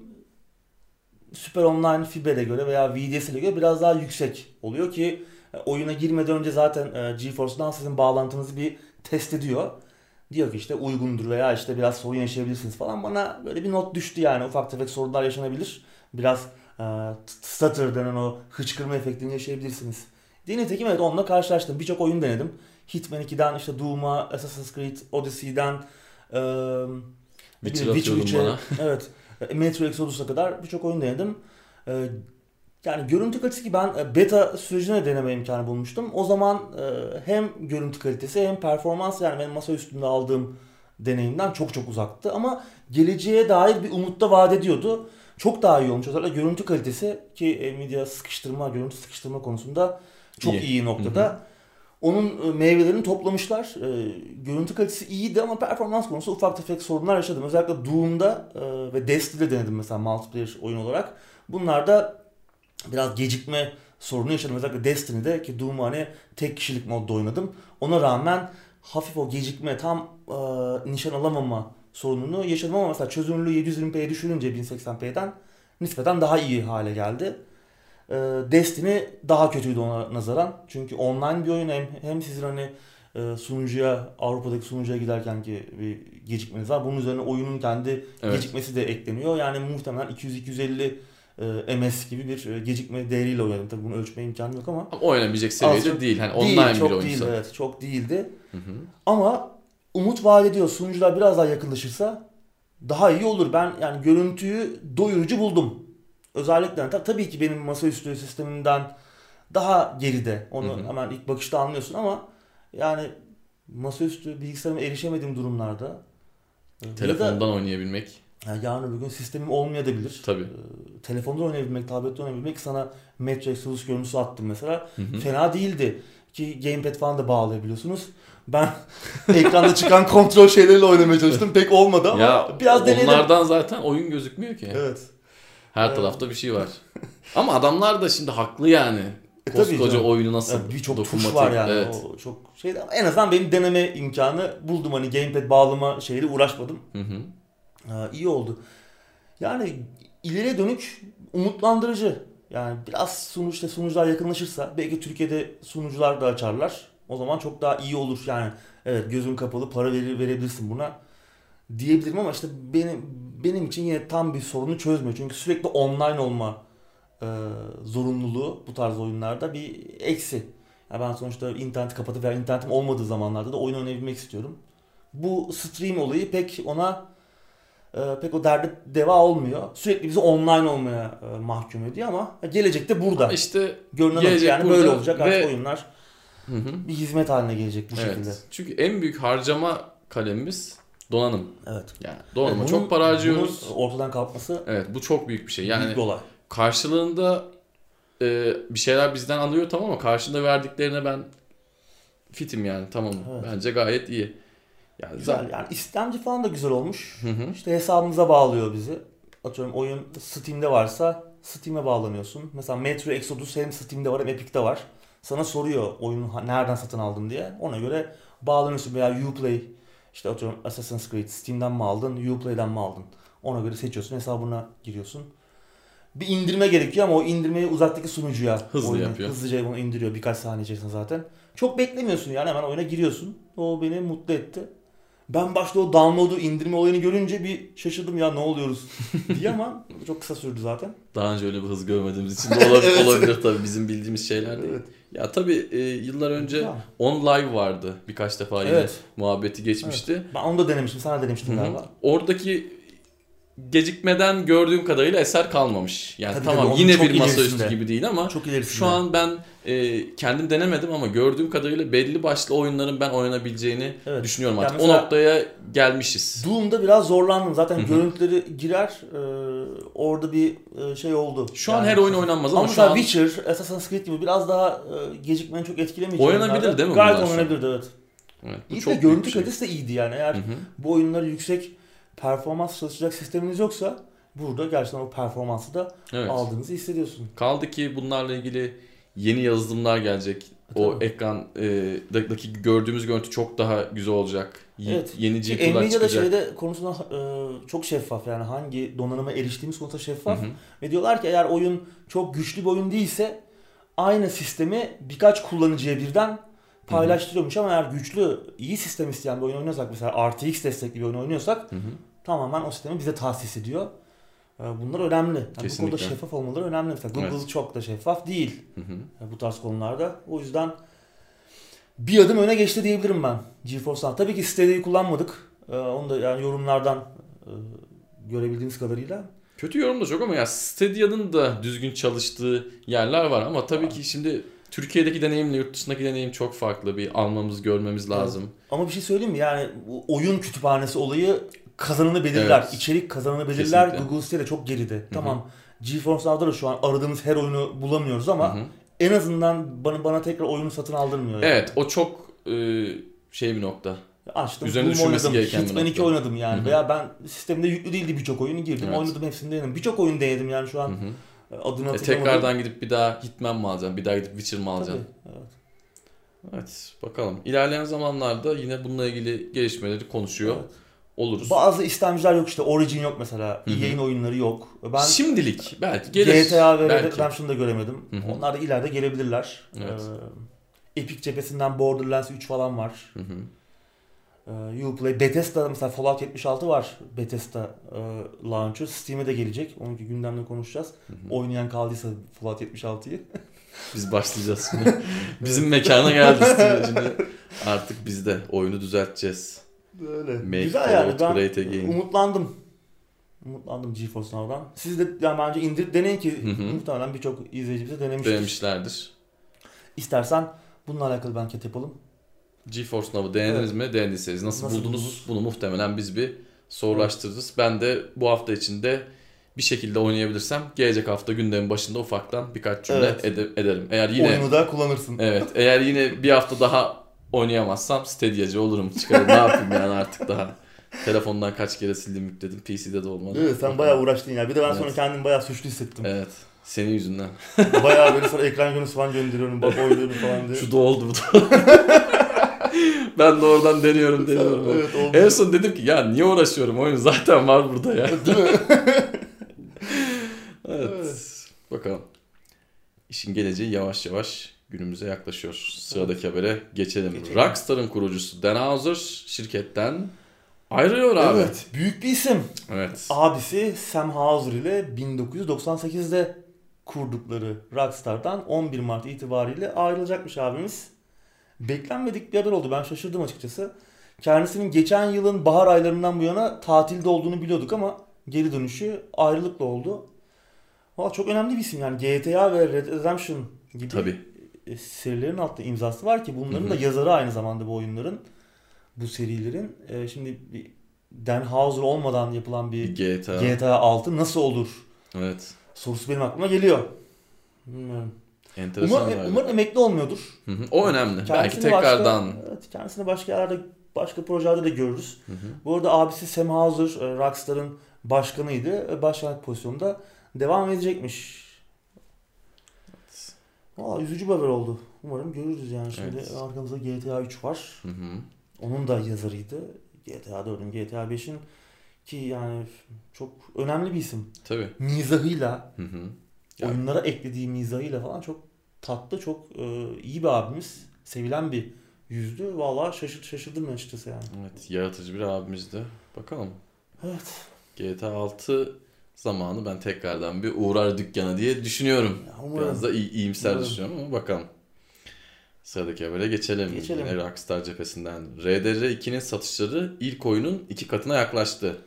Speaker 1: Super Online Fiber'e göre veya VDS'e göre biraz daha yüksek oluyor ki e, oyuna girmeden önce zaten e, GeForce'dan sizin bağlantınızı bir test ediyor. Diyor ki işte uygundur veya işte biraz sorun yaşayabilirsiniz falan. Bana böyle bir not düştü yani ufak tefek sorunlar yaşanabilir. Biraz e, stutter denen o hıçkırma efektini yaşayabilirsiniz. Diye evet onunla karşılaştım. Birçok oyun denedim. Hitman 2'den işte Doom'a, Assassin's Creed Odyssey'den e,
Speaker 2: Witcher
Speaker 1: evet. Metro Exodus'a kadar birçok oyun denedim. E, yani görüntü kalitesi ben e, beta sürecine deneme imkanı bulmuştum. O zaman e, hem görüntü kalitesi hem performans yani benim masa üstünde aldığım deneyimden çok çok uzaktı. Ama geleceğe dair bir umut da vaat ediyordu. Çok daha iyi olmuş. Özellikle görüntü kalitesi ki Nvidia sıkıştırma, görüntü sıkıştırma konusunda çok
Speaker 2: İyi.
Speaker 1: iyi, noktada. Onun e, meyvelerini toplamışlar. E, görüntü kalitesi iyiydi ama performans konusu ufak tefek sorunlar yaşadım. Özellikle Doom'da e, ve Destiny'de denedim mesela multiplayer oyun olarak. Bunlarda biraz gecikme sorunu yaşadım. Özellikle Destiny'de ki Doom'u hani tek kişilik modda oynadım. Ona rağmen hafif o gecikme tam e, nişan alamama sorununu yaşadım ama mesela çözünürlüğü 720p'ye düşürünce 1080p'den nispeten daha iyi hale geldi. E, Destiny daha kötüydü ona nazaran. Çünkü online bir oyun hem, hem sizin hani e, sunucuya Avrupa'daki sunucuya giderken ki bir gecikmeniz var. Bunun üzerine oyunun kendi
Speaker 2: Evet.
Speaker 1: gecikmesi de ekleniyor. Yani muhtemelen 200-250 e, MS gibi bir e, gecikme değeriyle oynadım. Tabii bunu ölçme imkanı yok ama
Speaker 2: oynayabilecek seviyede değil. Hani
Speaker 1: değil,
Speaker 2: online
Speaker 1: çok
Speaker 2: bir
Speaker 1: değil,
Speaker 2: oyunsa.
Speaker 1: evet, çok değildi.
Speaker 2: Hı hı.
Speaker 1: Ama umut vaat ediyor. Sunucular biraz daha yakınlaşırsa daha iyi olur. Ben yani görüntüyü doyurucu buldum. Özellikle tab- tabii ki benim masaüstü sistemimden daha geride. Onu
Speaker 2: Hı hı.
Speaker 1: hemen ilk bakışta anlıyorsun ama yani masaüstü bilgisayarıma erişemediğim durumlarda e, ya da
Speaker 2: Telefondan oynayabilmek.
Speaker 1: yani yarın öbür gün sistemim olmayabilir.
Speaker 2: Tabii.
Speaker 1: Ee, Telefonda oynayabilmek, tablette oynayabilmek sana Metro Exodus görüntüsü attım mesela.
Speaker 2: Hı hı.
Speaker 1: Fena değildi. Ki gamepad falan da bağlayabiliyorsunuz. Ben ekranda çıkan kontrol şeyleriyle oynamaya çalıştım. Pek olmadı ama
Speaker 2: Ya
Speaker 1: biraz denedim.
Speaker 2: onlardan zaten oyun gözükmüyor ki.
Speaker 1: Evet.
Speaker 2: Her
Speaker 1: Evet.
Speaker 2: tarafta bir şey var. Ama adamlar da şimdi haklı yani.
Speaker 1: E,
Speaker 2: Koskoca oyunu nasıl
Speaker 1: Ya Birçok tuş var yani.
Speaker 2: Evet.
Speaker 1: O çok şeydi ama en azından benim deneme imkanı buldum. Hani gamepad bağlama şeyle uğraşmadım.
Speaker 2: Hı hı.
Speaker 1: Ha, iyi oldu. Yani ileriye dönük umutlandırıcı. Yani biraz sunucu, işte sunucular yakınlaşırsa belki Türkiye'de sunucular da açarlar. O zaman çok daha iyi olur. Yani evet gözün kapalı para verir, verebilirsin buna diyebilirim ama işte benim benim için yine tam bir sorunu çözmüyor. Çünkü sürekli online olma e, zorunluluğu bu tarz oyunlarda bir eksi. Yani ben sonuçta interneti kapatıp veya internetim olmadığı zamanlarda da oyun oynayabilmek istiyorum. Bu stream olayı pek ona e, pek o derdi deva olmuyor. Sürekli bizi online olmaya e, mahkum ediyor ama gelecekte burada.
Speaker 2: İşte
Speaker 1: Görünen
Speaker 2: gelecek
Speaker 1: yani
Speaker 2: burada
Speaker 1: böyle olacak. Artık
Speaker 2: ve-
Speaker 1: oyunlar
Speaker 2: hı hı.
Speaker 1: bir hizmet haline gelecek bu şekilde.
Speaker 2: Evet. Çünkü en büyük harcama kalemimiz donanım.
Speaker 1: Evet.
Speaker 2: Yani donanıma
Speaker 1: Bunun-
Speaker 2: çok para harcıyoruz.
Speaker 1: Bunun ortadan kalkması
Speaker 2: Evet bu çok büyük bir şey. Yani
Speaker 1: büyük bir olay.
Speaker 2: karşılığında e, bir şeyler bizden alıyor tamam ama karşılığında verdiklerine ben fitim yani tamam
Speaker 1: Evet.
Speaker 2: bence gayet iyi. Yani
Speaker 1: Güzel.
Speaker 2: zaten
Speaker 1: Yani istemci falan da güzel olmuş.
Speaker 2: Hı hı.
Speaker 1: İşte hesabımıza bağlıyor bizi. Atıyorum oyun Steam'de varsa Steam'e bağlanıyorsun. Mesela Metro Exodus hem Steam'de var hem Epic'te var. Sana soruyor oyunu nereden satın aldın diye. Ona göre bağlanıyorsun veya Uplay işte atıyorum Assassin's Creed Steam'den mi aldın, Uplay'den mi aldın? Ona göre seçiyorsun, hesabına giriyorsun. Bir indirme gerekiyor ama o indirmeyi uzaktaki sunucuya
Speaker 2: Hızlı
Speaker 1: oyunu-
Speaker 2: yapıyor.
Speaker 1: Hızlıca onu indiriyor birkaç saniye içerisinde zaten. Çok beklemiyorsun yani hemen oyuna giriyorsun. O beni mutlu etti. Ben başta o download'u indirme olayını görünce bir şaşırdım ya ne oluyoruz diye ama çok kısa sürdü zaten.
Speaker 2: Daha önce öyle bir hız görmediğimiz için de olabilir,
Speaker 1: Evet.
Speaker 2: olabilir tabii bizim bildiğimiz şeyler değil.
Speaker 1: Evet.
Speaker 2: Ya tabii e, yıllar önce
Speaker 1: Ya.
Speaker 2: On Live vardı. Birkaç defa yine
Speaker 1: Evet.
Speaker 2: muhabbeti geçmişti.
Speaker 1: Ben onu da denemiştim. Sana denemiştim
Speaker 2: Hı hı.
Speaker 1: galiba.
Speaker 2: Oradaki gecikmeden gördüğüm kadarıyla eser kalmamış. Yani
Speaker 1: Tabii
Speaker 2: tamam
Speaker 1: tabii,
Speaker 2: yine bir masaüstü gibi değil ama
Speaker 1: Çok ilerisinde.
Speaker 2: şu an ben e, kendim denemedim ama gördüğüm kadarıyla belli başlı oyunların ben oynanabileceğini
Speaker 1: Evet.
Speaker 2: düşünüyorum
Speaker 1: Yani
Speaker 2: artık.
Speaker 1: mesela-
Speaker 2: O noktaya gelmişiz.
Speaker 1: Doom'da biraz zorlandım. Zaten
Speaker 2: Hı hı.
Speaker 1: görüntüleri girer. e, orada bir e, şey oldu.
Speaker 2: Şu an
Speaker 1: Yani-
Speaker 2: her oyun oynanmaz ama,
Speaker 1: Ama
Speaker 2: şu an
Speaker 1: Witcher, Assassin's Creed gibi biraz daha e, gecikmeni çok etkilemeyecek.
Speaker 2: Oynanabilir
Speaker 1: oyunlarda
Speaker 2: değil mi
Speaker 1: Gayet
Speaker 2: an?
Speaker 1: oynanabilirdi evet.
Speaker 2: evet, bu
Speaker 1: İyi
Speaker 2: çok
Speaker 1: de görüntü
Speaker 2: şey.
Speaker 1: kalitesi de iyiydi yani. Eğer
Speaker 2: Hı hı.
Speaker 1: bu oyunları yüksek performans çalışacak sisteminiz yoksa burada gerçekten o performansı da
Speaker 2: Evet.
Speaker 1: aldığınızı hissediyorsun.
Speaker 2: Kaldı ki bunlarla ilgili yeni yazılımlar gelecek. O
Speaker 1: Tabii.
Speaker 2: ekran e, gördüğümüz görüntü çok daha güzel olacak.
Speaker 1: Evet.
Speaker 2: Yeni GPU'lar
Speaker 1: Nvidia
Speaker 2: çıkacak.
Speaker 1: şeyde konusunda e, çok şeffaf yani hangi donanıma eriştiğimiz konusunda
Speaker 2: Hı
Speaker 1: şeffaf.
Speaker 2: hı.
Speaker 1: Ve diyorlar ki eğer oyun çok güçlü bir oyun değilse aynı sistemi birkaç kullanıcıya birden paylaştırıyormuş ama eğer güçlü, iyi sistem isteyen bir oyun oynuyorsak mesela RTX destekli bir oyun oynuyorsak
Speaker 2: Hı hı.
Speaker 1: tamamen o sistemi bize tahsis ediyor. Ee, Bunlar önemli. Yani bu konuda şeffaf olmaları önemli. Mesela Google
Speaker 2: Evet.
Speaker 1: çok da şeffaf değil
Speaker 2: Hı hı.
Speaker 1: e, bu tarz konularda. O yüzden bir adım öne geçti diyebilirim ben GeForce'dan. Tabii ki Stadia'yı kullanmadık. Ee, Onu da yani yorumlardan e, görebildiğimiz kadarıyla.
Speaker 2: Kötü yorum da çok ama ya Stadia'nın da düzgün çalıştığı yerler var ama tabii ki şimdi Türkiye'deki deneyimle yurt dışındaki deneyim çok farklı. Bir almamız, görmemiz lazım.
Speaker 1: Ama bir şey söyleyeyim mi? Yani oyun kütüphanesi olayı kazanını belirler.
Speaker 2: Evet.
Speaker 1: İçerik kazanını belirler.
Speaker 2: Kesinlikle.
Speaker 1: Google Stadia çok geride. Tamam. GeForce Now'da da şu an aradığımız her oyunu bulamıyoruz ama
Speaker 2: Hı hı.
Speaker 1: en azından bana bana tekrar oyunu satın aldırmıyor. yani.
Speaker 2: Evet o çok e, şey bir nokta.
Speaker 1: Açtım.
Speaker 2: Üzerine düşünmesi
Speaker 1: oynadım.
Speaker 2: gereken
Speaker 1: Hitman 2
Speaker 2: nokta.
Speaker 1: oynadım yani.
Speaker 2: Hı hı.
Speaker 1: Veya ben sistemde yüklü değildi birçok oyunu girdim.
Speaker 2: Evet.
Speaker 1: Oynadım hepsini denedim. Birçok oyun denedim yani şu an
Speaker 2: hı.
Speaker 1: adını
Speaker 2: E, tekrardan gidip bir daha Hitman mı alacaksın? Bir daha gidip Witcher mı
Speaker 1: Tabii,
Speaker 2: alacaksın?
Speaker 1: evet.
Speaker 2: Evet bakalım. İlerleyen zamanlarda yine bununla ilgili gelişmeleri konuşuyor
Speaker 1: Evet.
Speaker 2: Oluruz.
Speaker 1: Bazı istemciler yok işte. Origin yok mesela.
Speaker 2: Hı hı.
Speaker 1: EA'in oyunları yok. Ben
Speaker 2: Şimdilik belki gelir.
Speaker 1: GTA ve
Speaker 2: belki.
Speaker 1: Redemption'ı da göremedim.
Speaker 2: Hı hı.
Speaker 1: Onlar da ileride gelebilirler.
Speaker 2: Evet.
Speaker 1: Ee, Epic cephesinden Borderlands 3 falan var.
Speaker 2: Hı hı.
Speaker 1: Ee, Uplay, Bethesda mesela Fallout 76 var. Bethesda e, launcher. Steam'e de gelecek. Onunki gündemde konuşacağız.
Speaker 2: Hı hı.
Speaker 1: Oynayan kaldıysa Fallout 76'yı.
Speaker 2: Biz başlayacağız şimdi. Bizim mekana geldi Steam. şimdi. Artık biz de oyunu düzelteceğiz.
Speaker 1: Böyle.
Speaker 2: Make
Speaker 1: Güzel yani. Ben
Speaker 2: great again.
Speaker 1: umutlandım. Umutlandım GeForce Now'dan. Siz de yani bence indirip deneyin ki
Speaker 2: Hı hı.
Speaker 1: muhtemelen birçok izleyici bize denemiştir.
Speaker 2: Denemişlerdir.
Speaker 1: İstersen bununla alakalı bir anket yapalım.
Speaker 2: GeForce Now'ı denediniz mi? Denediyseniz nasıl,
Speaker 1: Nasıl
Speaker 2: buldunuz?
Speaker 1: buldunuz?
Speaker 2: Bunu muhtemelen biz bir sorulaştırırız. Ben de bu hafta içinde bir şekilde oynayabilirsem gelecek hafta gündemin başında ufaktan birkaç cümle
Speaker 1: Evet.
Speaker 2: ede- ederim. Eğer yine
Speaker 1: Oyunu da kullanırsın.
Speaker 2: evet eğer yine bir hafta daha oynayamazsam Stadia'cı olurum. Çıkarım ne yapayım yani artık daha. Telefondan kaç kere sildim yükledim. PC'de de olmadı.
Speaker 1: Mi? Sen bayağı uğraştın ya. Bir de ben sonra
Speaker 2: Evet.
Speaker 1: kendimi bayağı suçlu hissettim.
Speaker 2: Evet. Senin yüzünden.
Speaker 1: bayağı böyle sonra ekran görüntüsü falan gönderiyorum. Bak oynuyorum falan diye.
Speaker 2: Şu da oldu bu da. ben de oradan deniyorum deniyorum.
Speaker 1: evet oldu.
Speaker 2: En son dedim ki ya niye uğraşıyorum oyun zaten var burada ya.
Speaker 1: Değil mi?
Speaker 2: Evet.
Speaker 1: Evet.
Speaker 2: Bakalım. İşin geleceği yavaş yavaş günümüze yaklaşıyor. Sıradaki habere geçelim.
Speaker 1: Geçelim.
Speaker 2: Rockstar'ın kurucusu Dan Houser şirketten ayrılıyor abi. Evet.
Speaker 1: Evet. Büyük bir isim. Abisi Sam Houser ile 1998'de kurdukları Rockstar'dan 11 Mart itibariyle ayrılacakmış abimiz. Beklenmedik bir haber oldu. Ben şaşırdım açıkçası. Kendisinin geçen yılın bahar aylarından bu yana tatilde olduğunu biliyorduk ama geri dönüşü ayrılıkla oldu. Valla çok önemli bir isim yani GTA ve Red Redemption gibi
Speaker 2: Tabii.
Speaker 1: E, serilerin altta imzası var ki bunların
Speaker 2: Hı hı.
Speaker 1: da yazarı aynı zamanda bu oyunların. Bu serilerin. E, şimdi bir Dan Houser olmadan yapılan bir
Speaker 2: GTA.
Speaker 1: GTA 6 nasıl olur
Speaker 2: Evet.
Speaker 1: sorusu benim aklıma geliyor. Bilmiyorum.
Speaker 2: Enteresan.
Speaker 1: Umarım,
Speaker 2: abi.
Speaker 1: umarım emekli olmuyordur.
Speaker 2: Hı hı. O önemli. Belki
Speaker 1: Kendisini
Speaker 2: tekrardan.
Speaker 1: Başka, evet, kendisini başka yerlerde, başka projelerde de görürüz.
Speaker 2: Hı hı.
Speaker 1: Bu arada abisi Sam Houser, e, Rockstar'ın başkanıydı. E, Başkanlık pozisyonunda devam edecekmiş. Valla üzücü bir haber oldu. Umarım görürüz yani. Şimdi
Speaker 2: Evet.
Speaker 1: arkamızda GTA 3 var.
Speaker 2: Hı hı.
Speaker 1: Onun da yazarıydı. GTA 4'ün, GTA 5'in ki yani çok önemli bir isim.
Speaker 2: Tabii.
Speaker 1: Mizahıyla,
Speaker 2: Hı hı. Ya-
Speaker 1: oyunlara eklediği mizahıyla falan çok tatlı, çok e, iyi bir abimiz. Sevilen bir yüzdü. Valla şaşırt, şaşırdım açıkçası yani.
Speaker 2: Evet, yaratıcı bir abimizdi. Bakalım.
Speaker 1: Evet.
Speaker 2: GTA 6 zamanı ben tekrardan bir uğrar dükkana diye düşünüyorum.
Speaker 1: Umarım.
Speaker 2: Biraz da iyi, iyimser
Speaker 1: Umarım.
Speaker 2: düşünüyorum ama bakalım. Sıradaki habere geçelim.
Speaker 1: Geçelim.
Speaker 2: Yine Rockstar cephesinden. RDR 2'nin satışları ilk oyunun iki katına yaklaştı.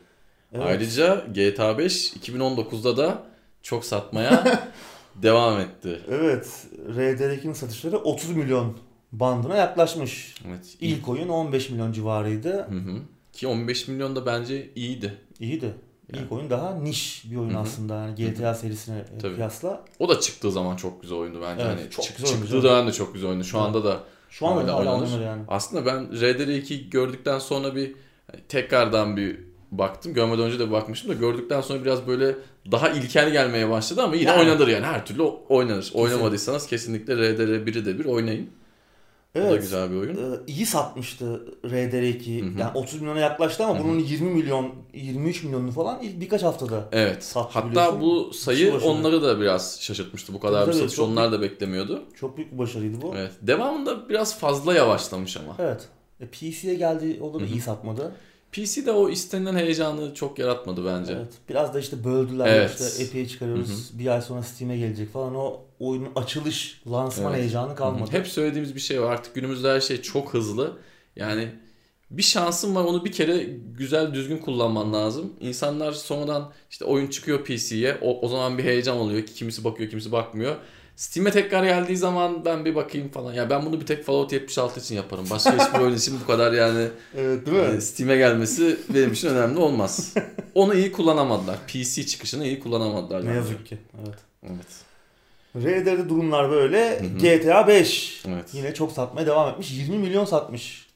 Speaker 1: Evet.
Speaker 2: Ayrıca GTA 5 2019'da da çok satmaya devam etti.
Speaker 1: Evet. RDR2'nin satışları 30 milyon bandına yaklaşmış.
Speaker 2: Evet.
Speaker 1: İlk oyun 15 milyon civarıydı.
Speaker 2: Hı hı. Ki 15 milyon da bence iyiydi.
Speaker 1: İyiydi. İlk
Speaker 2: Yani.
Speaker 1: oyun daha niş bir oyun
Speaker 2: Hı hı.
Speaker 1: aslında yani GTA serisine e,
Speaker 2: Tabii.
Speaker 1: kıyasla.
Speaker 2: O da çıktığı zaman çok güzel oyundu bence.
Speaker 1: Evet,
Speaker 2: hani
Speaker 1: çok
Speaker 2: çık-
Speaker 1: güzel
Speaker 2: çıktığı dönem de çok güzel oyundu. Şu
Speaker 1: Evet.
Speaker 2: anda da
Speaker 1: Şu an
Speaker 2: Hala oynanır.
Speaker 1: yani.
Speaker 2: Aslında ben RDR2 gördükten sonra bir hani tekrardan bir baktım. Görmeden önce de bakmıştım da gördükten sonra biraz böyle daha ilkel gelmeye başladı ama yine
Speaker 1: Yani.
Speaker 2: oynanır yani. Her türlü oynanır. Oynamadıysanız kesinlikle RDR1'i de bir oynayın. O da
Speaker 1: Evet.
Speaker 2: güzel bir oyun.
Speaker 1: Ee, iyi satmıştı RDR2.
Speaker 2: Hı hı.
Speaker 1: Yani 30 milyona yaklaştı ama
Speaker 2: Hı hı.
Speaker 1: bunun 20 milyon, 23 milyonunu falan ilk birkaç haftada.
Speaker 2: Evet.
Speaker 1: Sattı
Speaker 2: Hatta
Speaker 1: biliyorsun.
Speaker 2: bu sayı onları da biraz şaşırtmıştı. Bu kadar
Speaker 1: Tabii
Speaker 2: bir satış onlar da beklemiyordu.
Speaker 1: Çok büyük bir başarıydı bu. Evet.
Speaker 2: Evet. Devamında biraz fazla yavaşlamış ama.
Speaker 1: E, PC'ye geldi. O da
Speaker 2: Hı hı.
Speaker 1: iyi satmadı.
Speaker 2: PC'de o istenilen heyecanı çok yaratmadı bence.
Speaker 1: Evet. Biraz da işte böldüler.
Speaker 2: Evet.
Speaker 1: İşte epey çıkarıyoruz. Bir ay sonra Steam'e gelecek falan. O oyunun açılış, lansman
Speaker 2: Evet.
Speaker 1: heyecanı kalmadı.
Speaker 2: Hep söylediğimiz bir şey var. Artık günümüzde her şey çok hızlı. Yani bir şansın var onu bir kere güzel düzgün kullanman lazım. İnsanlar sonradan işte oyun çıkıyor PC'ye. O, o zaman bir heyecan oluyor ki kimisi bakıyor kimisi bakmıyor. Steam'e tekrar geldiği zaman ben bir bakayım falan. Ya ben bunu bir tek Fallout 76 için yaparım. Başka hiçbir oyun için bu kadar yani
Speaker 1: Evet değil mi?
Speaker 2: e, Steam'e gelmesi benim için önemli olmaz. Onu iyi kullanamadılar. PC çıkışını iyi kullanamadılar.
Speaker 1: ne yazık ki. Evet.
Speaker 2: Evet.
Speaker 1: RDR'de durumlar böyle.
Speaker 2: Hı hı.
Speaker 1: GTA 5
Speaker 2: Evet.
Speaker 1: yine çok satmaya devam etmiş. 20 milyon satmış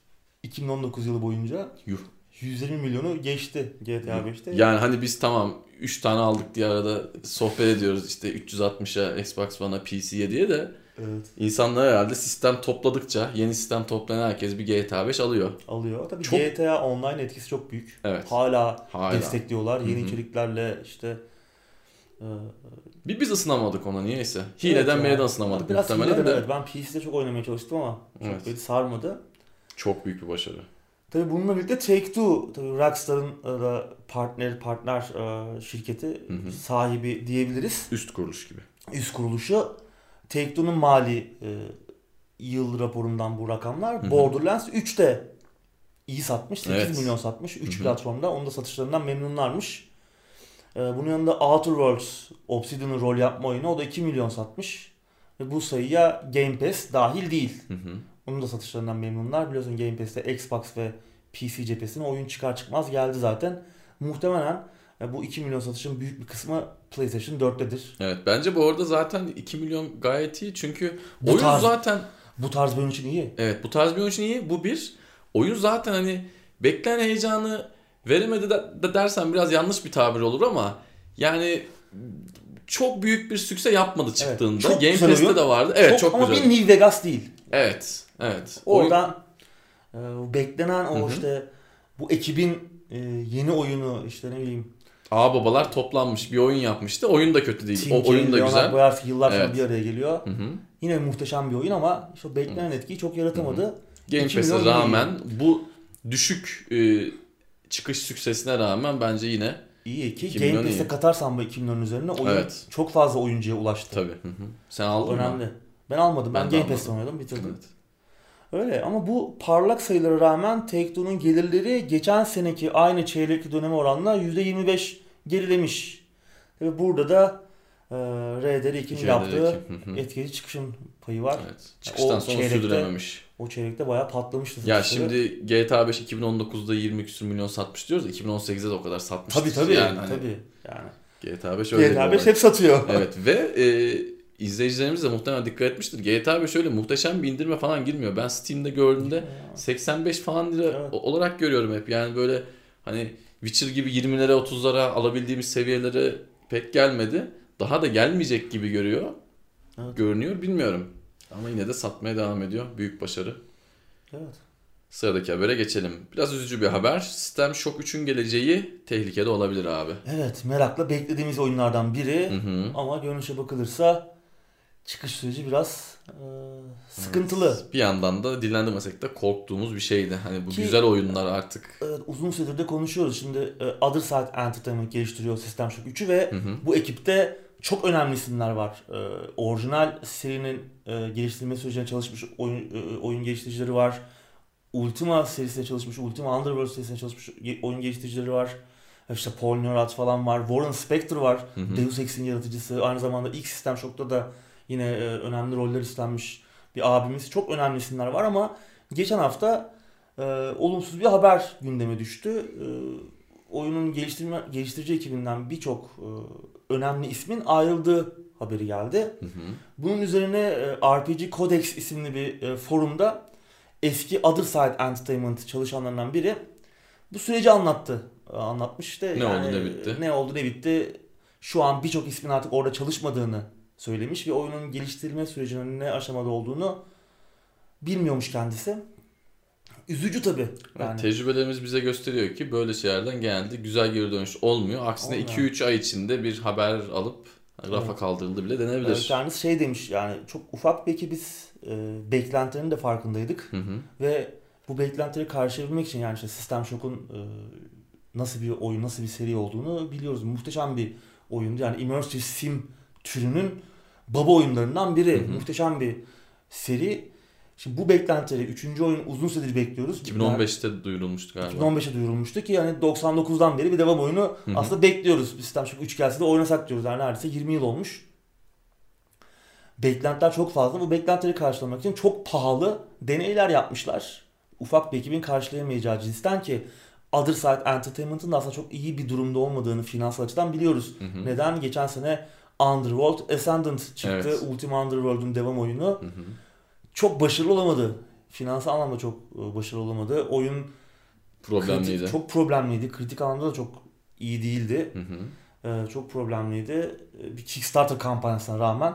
Speaker 1: 2019 yılı boyunca.
Speaker 2: Yuh.
Speaker 1: 120 milyonu geçti GTA
Speaker 2: Yuh.
Speaker 1: 5'te.
Speaker 2: Yani hani biz tamam 3 tane aldık diye arada sohbet ediyoruz işte 360'a Xbox One'a PC'ye diye de
Speaker 1: Evet.
Speaker 2: insanlar herhalde sistem topladıkça yeni sistem toplayan herkes bir GTA 5 alıyor.
Speaker 1: Alıyor. Tabii
Speaker 2: Çok-
Speaker 1: GTA Online etkisi çok büyük.
Speaker 2: Evet.
Speaker 1: Hala,
Speaker 2: Hala.
Speaker 1: destekliyorlar. Yeni
Speaker 2: Hı hı.
Speaker 1: içeriklerle işte
Speaker 2: Bir biz ısınamadık ona niyeyse.
Speaker 1: evet
Speaker 2: Hileden beri de ısınamadık
Speaker 1: Biraz
Speaker 2: muhtemelen
Speaker 1: hileden
Speaker 2: de.
Speaker 1: evet. Ben PC'de çok oynamaya çalıştım ama çok
Speaker 2: Evet.
Speaker 1: böyle sarmadı.
Speaker 2: Çok büyük bir başarı.
Speaker 1: Tabii bununla birlikte Take-Two, tabii Rockstar'ın e, da partner partner e, şirketi
Speaker 2: Hı hı.
Speaker 1: sahibi diyebiliriz.
Speaker 2: Üst kuruluş gibi.
Speaker 1: Üst kuruluşu Take-Two'nun mali e, yıl raporundan bu rakamlar.
Speaker 2: Hı hı.
Speaker 1: Borderlands 3 de iyi satmış. 8
Speaker 2: Evet.
Speaker 1: milyon satmış. 3
Speaker 2: Hı hı.
Speaker 1: platformda. Onun da satışlarından memnunlarmış. E, bunun yanında Outer Worlds, Obsidian'ın rol yapma oyunu. O da 2 milyon satmış. Ve bu sayıya Game Pass dahil değil.
Speaker 2: Hı hı.
Speaker 1: Onun da satışlarından memnunlar. Biliyorsun Game Pass'te Xbox ve PC cephesine oyun çıkar çıkmaz geldi zaten. Muhtemelen e, bu 2 milyon satışın büyük bir kısmı PlayStation 4'tedir.
Speaker 2: Evet bence bu arada zaten 2 milyon gayet iyi çünkü
Speaker 1: Bu
Speaker 2: oyun
Speaker 1: tarz-
Speaker 2: zaten
Speaker 1: Bu tarz bir oyun için iyi.
Speaker 2: Evet bu tarz bir oyun için iyi. Bu bir. Oyun zaten hani beklenen heyecanı veremedi de, de dersen biraz yanlış bir tabir olur ama yani çok büyük bir sükse yapmadı çıktığında.
Speaker 1: çok
Speaker 2: Game Pass'te
Speaker 1: oyun.
Speaker 2: de vardı. Evet çok,
Speaker 1: ama
Speaker 2: güzel.
Speaker 1: bir New Vegas değil.
Speaker 2: Evet. Evet. Oyun-
Speaker 1: Oradan e, beklenen o
Speaker 2: Hı hı.
Speaker 1: işte bu ekibin e, yeni oyunu işte ne bileyim
Speaker 2: Ağ babalar toplanmış bir oyun yapmıştı. Oyun da kötü değil.
Speaker 1: Tim
Speaker 2: O oyun da
Speaker 1: Leonard
Speaker 2: güzel.
Speaker 1: Boyars yıllar sonra
Speaker 2: Evet.
Speaker 1: bir araya geliyor.
Speaker 2: Hı hı.
Speaker 1: Yine muhteşem bir oyun ama işte beklenen etkiyi çok yaratamadı.
Speaker 2: Game
Speaker 1: 2
Speaker 2: Pass'e rağmen bu düşük e, çıkış süksesine rağmen bence yine
Speaker 1: İyi ki
Speaker 2: 2
Speaker 1: Game
Speaker 2: milyon iyi.
Speaker 1: katarsan bu 2 milyonun üzerine oyun
Speaker 2: Evet.
Speaker 1: çok fazla oyuncuya ulaştı.
Speaker 2: tabii. Hı hı. Sen aldın mı?
Speaker 1: Önemli. Ben almadım. Ben,
Speaker 2: Ben
Speaker 1: Game Pass'te oynadım, bitirdim.
Speaker 2: Evet.
Speaker 1: Öyle ama bu parlak sayılara rağmen Take-Two'nun gelirleri geçen seneki aynı çeyrekli döneme oranla %25 gerilemiş. Tabi burada da e, RDR2'nin
Speaker 2: RDR2,
Speaker 1: yaptığı etkileyici çıkışın payı var.
Speaker 2: Evet. Çıkıştan
Speaker 1: O
Speaker 2: sonra
Speaker 1: çeyrekte-
Speaker 2: sürdürememiş.
Speaker 1: O çeyrekte bayağı patlamıştı.
Speaker 2: Ya
Speaker 1: satışları.
Speaker 2: şimdi GTA 5 2019'da 20 küsur milyon satmış diyoruz. 2018'de de o kadar satmış.
Speaker 1: tabii tabii
Speaker 2: Yani hani
Speaker 1: tabii. Yani
Speaker 2: GTA 5 öyle
Speaker 1: GTA 5
Speaker 2: olay.
Speaker 1: hep satıyor.
Speaker 2: Evet ve e, izleyicilerimiz de muhtemelen dikkat etmiştir. GTA 5 öyle muhteşem bir indirme falan girmiyor. Ben Steam'de gördüğümde 85 falan lira
Speaker 1: Evet.
Speaker 2: olarak görüyorum hep. Yani böyle hani Witcher gibi 20'lere 30'lara alabildiğimiz seviyelere pek gelmedi. Daha da gelmeyecek gibi görüyor.
Speaker 1: Evet.
Speaker 2: Görünüyor bilmiyorum. Ama yine de satmaya devam ediyor. Büyük başarı.
Speaker 1: Evet.
Speaker 2: Sıradaki habere geçelim. Biraz üzücü bir haber. System Shock 3'ün geleceği tehlikede olabilir abi.
Speaker 1: Evet merakla beklediğimiz oyunlardan biri
Speaker 2: Hı hı.
Speaker 1: ama görünüşe bakılırsa çıkış süreci biraz e, sıkıntılı.
Speaker 2: Bir yandan da dillendirmesek de korktuğumuz bir şeydi. Hani bu
Speaker 1: Ki-
Speaker 2: güzel oyunlar artık.
Speaker 1: Evet, uzun süredir de konuşuyoruz. Şimdi e, Other Side Entertainment geliştiriyor System Shock 3'ü ve
Speaker 2: Hı hı.
Speaker 1: bu ekipte çok önemli isimler var. E, orijinal serinin e, geliştirme sürecine çalışmış oyun, e, oyun geliştiricileri var. Ultima serisine çalışmış, Ultima Underworld serisine çalışmış oyun geliştiricileri var. İşte Paul Neurath falan var. Warren Spector var.
Speaker 2: Hı hı.
Speaker 1: Deus Ex'in yaratıcısı. Aynı zamanda ilk System Shock'ta da yine e, önemli roller üstlenmiş bir abimiz. Çok önemli isimler var ama geçen hafta e, olumsuz bir haber gündeme düştü. E, oyunun geliştirme geliştirici ekibinden birçok e, önemli ismin ayrıldığı haberi geldi.
Speaker 2: Hı hı.
Speaker 1: Bunun üzerine e, RPG Codex isimli bir e, forumda eski Other Side Entertainment çalışanlarından biri bu süreci anlattı. E, Anlatmış işte.
Speaker 2: Ne oldu, ne bitti?
Speaker 1: Ne oldu ne bitti. Şu an birçok ismin artık orada çalışmadığını söylemiş ve oyunun geliştirilme sürecinin ne aşamada olduğunu bilmiyormuş kendisi. Üzücü tabii. Yani.
Speaker 2: Evet, tecrübelerimiz bize gösteriyor ki böyle şeylerden genelde güzel geri dönüş olmuyor. Aksine
Speaker 1: Olmuyor.
Speaker 2: 2-3 ay içinde bir haber alıp rafa
Speaker 1: Evet.
Speaker 2: kaldırıldı bile denebilir.
Speaker 1: kendisi şey demiş yani çok ufak bir ekibiz. E, beklentilerinin de farkındaydık.
Speaker 2: Hı hı.
Speaker 1: Ve bu beklentileri karşılayabilmek için yani işte System Shock'un e, nasıl bir oyun, nasıl bir seri olduğunu biliyoruz. Muhteşem bir oyundu. Yani Immersive Sim türünün baba oyunlarından biri.
Speaker 2: Hı hı.
Speaker 1: Muhteşem bir seri. Şimdi bu beklentileri 3. oyun uzun süredir bekliyoruz.
Speaker 2: 2015'te duyurulmuştu
Speaker 1: Yani
Speaker 2: galiba.
Speaker 1: 2015'e duyurulmuştu ki yani 99'dan beri bir devam oyunu
Speaker 2: Hı hı.
Speaker 1: aslında bekliyoruz. System Shock 3 gelse de oynasak diyoruz. Yani neredeyse 20 yıl olmuş. Beklentiler çok fazla. Bu beklentileri karşılamak için çok pahalı deneyler yapmışlar. Ufak bir ekibin karşılayamayacağı cinsten ki Other Side Entertainment'ın da aslında çok iyi bir durumda olmadığını finansal açıdan biliyoruz.
Speaker 2: Hı hı.
Speaker 1: Neden? Geçen sene Underworld Ascendant çıktı.
Speaker 2: Evet.
Speaker 1: Ultima Underworld'un devam oyunu.
Speaker 2: Hı hı.
Speaker 1: Çok başarılı olamadı. Finansal anlamda çok e, başarılı olamadı. Oyun
Speaker 2: Problemliydi.
Speaker 1: kritik, çok problemliydi. Kritik anlamda da çok iyi değildi.
Speaker 2: Hı hı.
Speaker 1: Ee, çok problemliydi. Ee, Bir Kickstarter kampanyasına rağmen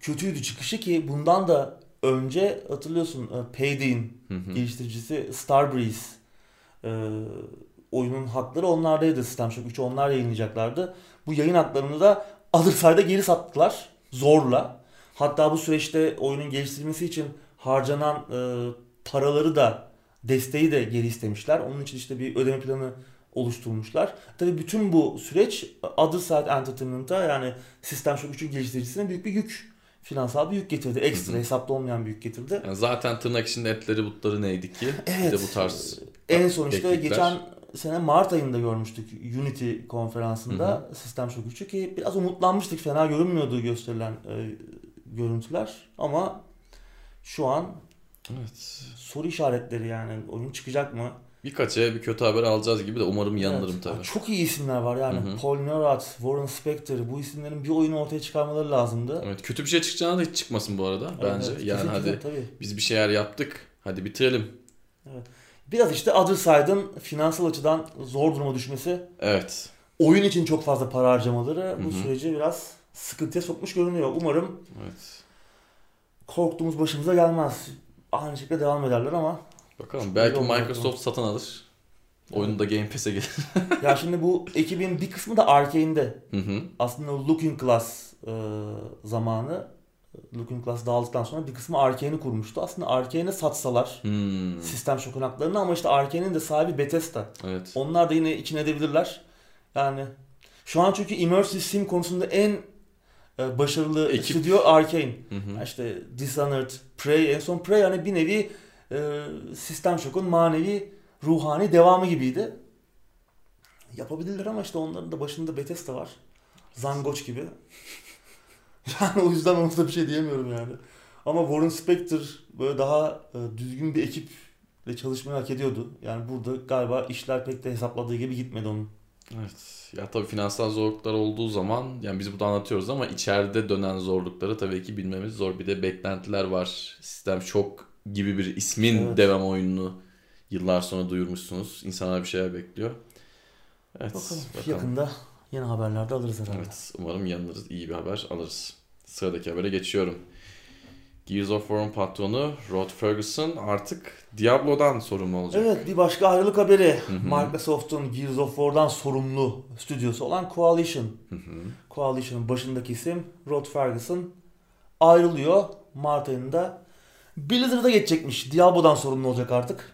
Speaker 1: kötüydü çıkışı ki bundan da önce hatırlıyorsun e, Payday'in geliştiricisi Starbreeze e, oyunun hakları onlardaydı. System Shock 3'ü onlar yayınlayacaklardı. Bu yayın haklarını da Other Side'a geri sattılar. Zorla. Hatta bu süreçte oyunun geliştirilmesi için harcanan e, paraları da desteği de geri istemişler. Onun için işte bir ödeme planı oluşturmuşlar. Tabii bütün bu süreç Other Side Entertainment'a yani System Shock 3'ün geliştiricisine büyük bir yük. Finansal bir yük getirdi. Ekstra hesapta olmayan bir yük getirdi.
Speaker 2: Yani zaten tırnak içinde etleri butları neydi ki? Bir
Speaker 1: Evet.
Speaker 2: de bu tarz
Speaker 1: En son işte
Speaker 2: teknikler.
Speaker 1: geçen sene Mart ayında görmüştük Unity konferansında
Speaker 2: Hı
Speaker 1: System Shock 3'ü ki biraz umutlanmıştık. Fena görünmüyordu gösterilen e, görüntüler ama şu an
Speaker 2: Evet.
Speaker 1: soru işaretleri yani oyun çıkacak mı?
Speaker 2: Birkaç aya bir kötü haber alacağız gibi de umarım yanılırım
Speaker 1: Evet.
Speaker 2: tabii.
Speaker 1: Çok iyi isimler var yani.
Speaker 2: Hı hı.
Speaker 1: Paul Neurath, Warren Spector bu isimlerin bir oyunu ortaya çıkarmaları lazımdı.
Speaker 2: Evet kötü bir şey çıkacağına da hiç çıkmasın bu arada bence.
Speaker 1: Evet,
Speaker 2: yani hadi
Speaker 1: tabii.
Speaker 2: biz bir şeyler yaptık. Hadi bitirelim.
Speaker 1: Biraz işte Other Side'ın finansal açıdan zor duruma düşmesi,
Speaker 2: Evet.
Speaker 1: oyun için çok fazla para harcamaları bu
Speaker 2: Hı hı.
Speaker 1: süreci biraz sıkıntıya sokmuş görünüyor. Umarım
Speaker 2: Evet.
Speaker 1: korktuğumuz başımıza gelmez. Aynı şekilde devam ederler ama
Speaker 2: Bakalım belki Microsoft satın alır. Oyunu da Game Pass'e gelir.
Speaker 1: ya şimdi bu ekibin bir kısmı da Arkane'de. Aslında Looking Glass e, zamanı Looking Glass dağıldıktan sonra bir kısmı Arkane'i kurmuştu. Aslında Arkane'e satsalar
Speaker 2: Hmm.
Speaker 1: sistem şokun haklarını ama işte Arkane'in de sahibi Bethesda.
Speaker 2: Evet.
Speaker 1: Onlar da yine içine edebilirler. Yani şu an çünkü Immersive Sim konusunda en başarılı
Speaker 2: Ekip.
Speaker 1: stüdyo Arkane. İşte Dishonored, Prey, en son Prey hani bir nevi e, Sistem Shock'un manevi, ruhani devamı gibiydi. Yapabilirler ama işte onların da başında Bethesda var. Zangoç gibi. Yani o yüzden ona da bir şey diyemiyorum yani. Ama Warren Spector böyle daha e, düzgün bir ekiple çalışmayı hak ediyordu. Yani burada galiba işler pek de hesapladığı gibi gitmedi onun.
Speaker 2: Evet. Ya tabii finansal zorluklar olduğu zaman yani biz burada anlatıyoruz ama içeride dönen zorlukları tabii ki bilmemiz zor. Bir de beklentiler var. Sistem şok gibi bir ismin
Speaker 1: Evet.
Speaker 2: devam oyununu yıllar sonra duyurmuşsunuz. İnsanlar bir şeyler bekliyor. Evet.
Speaker 1: Bakalım,
Speaker 2: bakalım.
Speaker 1: yakında Yeni haberlerde alırız herhalde.
Speaker 2: Evet umarım yanılırız. iyi bir haber alırız. Sıradaki habere geçiyorum. Gears of War'un patronu Rod Ferguson artık Diablo'dan sorumlu olacak.
Speaker 1: Evet bir başka ayrılık haberi.
Speaker 2: Hı hı.
Speaker 1: Microsoft'un Gears of War'dan sorumlu stüdyosu olan Coalition.
Speaker 2: Hı.
Speaker 1: Coalition'ın başındaki isim Rod Ferguson ayrılıyor Mart ayında. Blizzard'a geçecekmiş. Diablo'dan sorumlu olacak artık.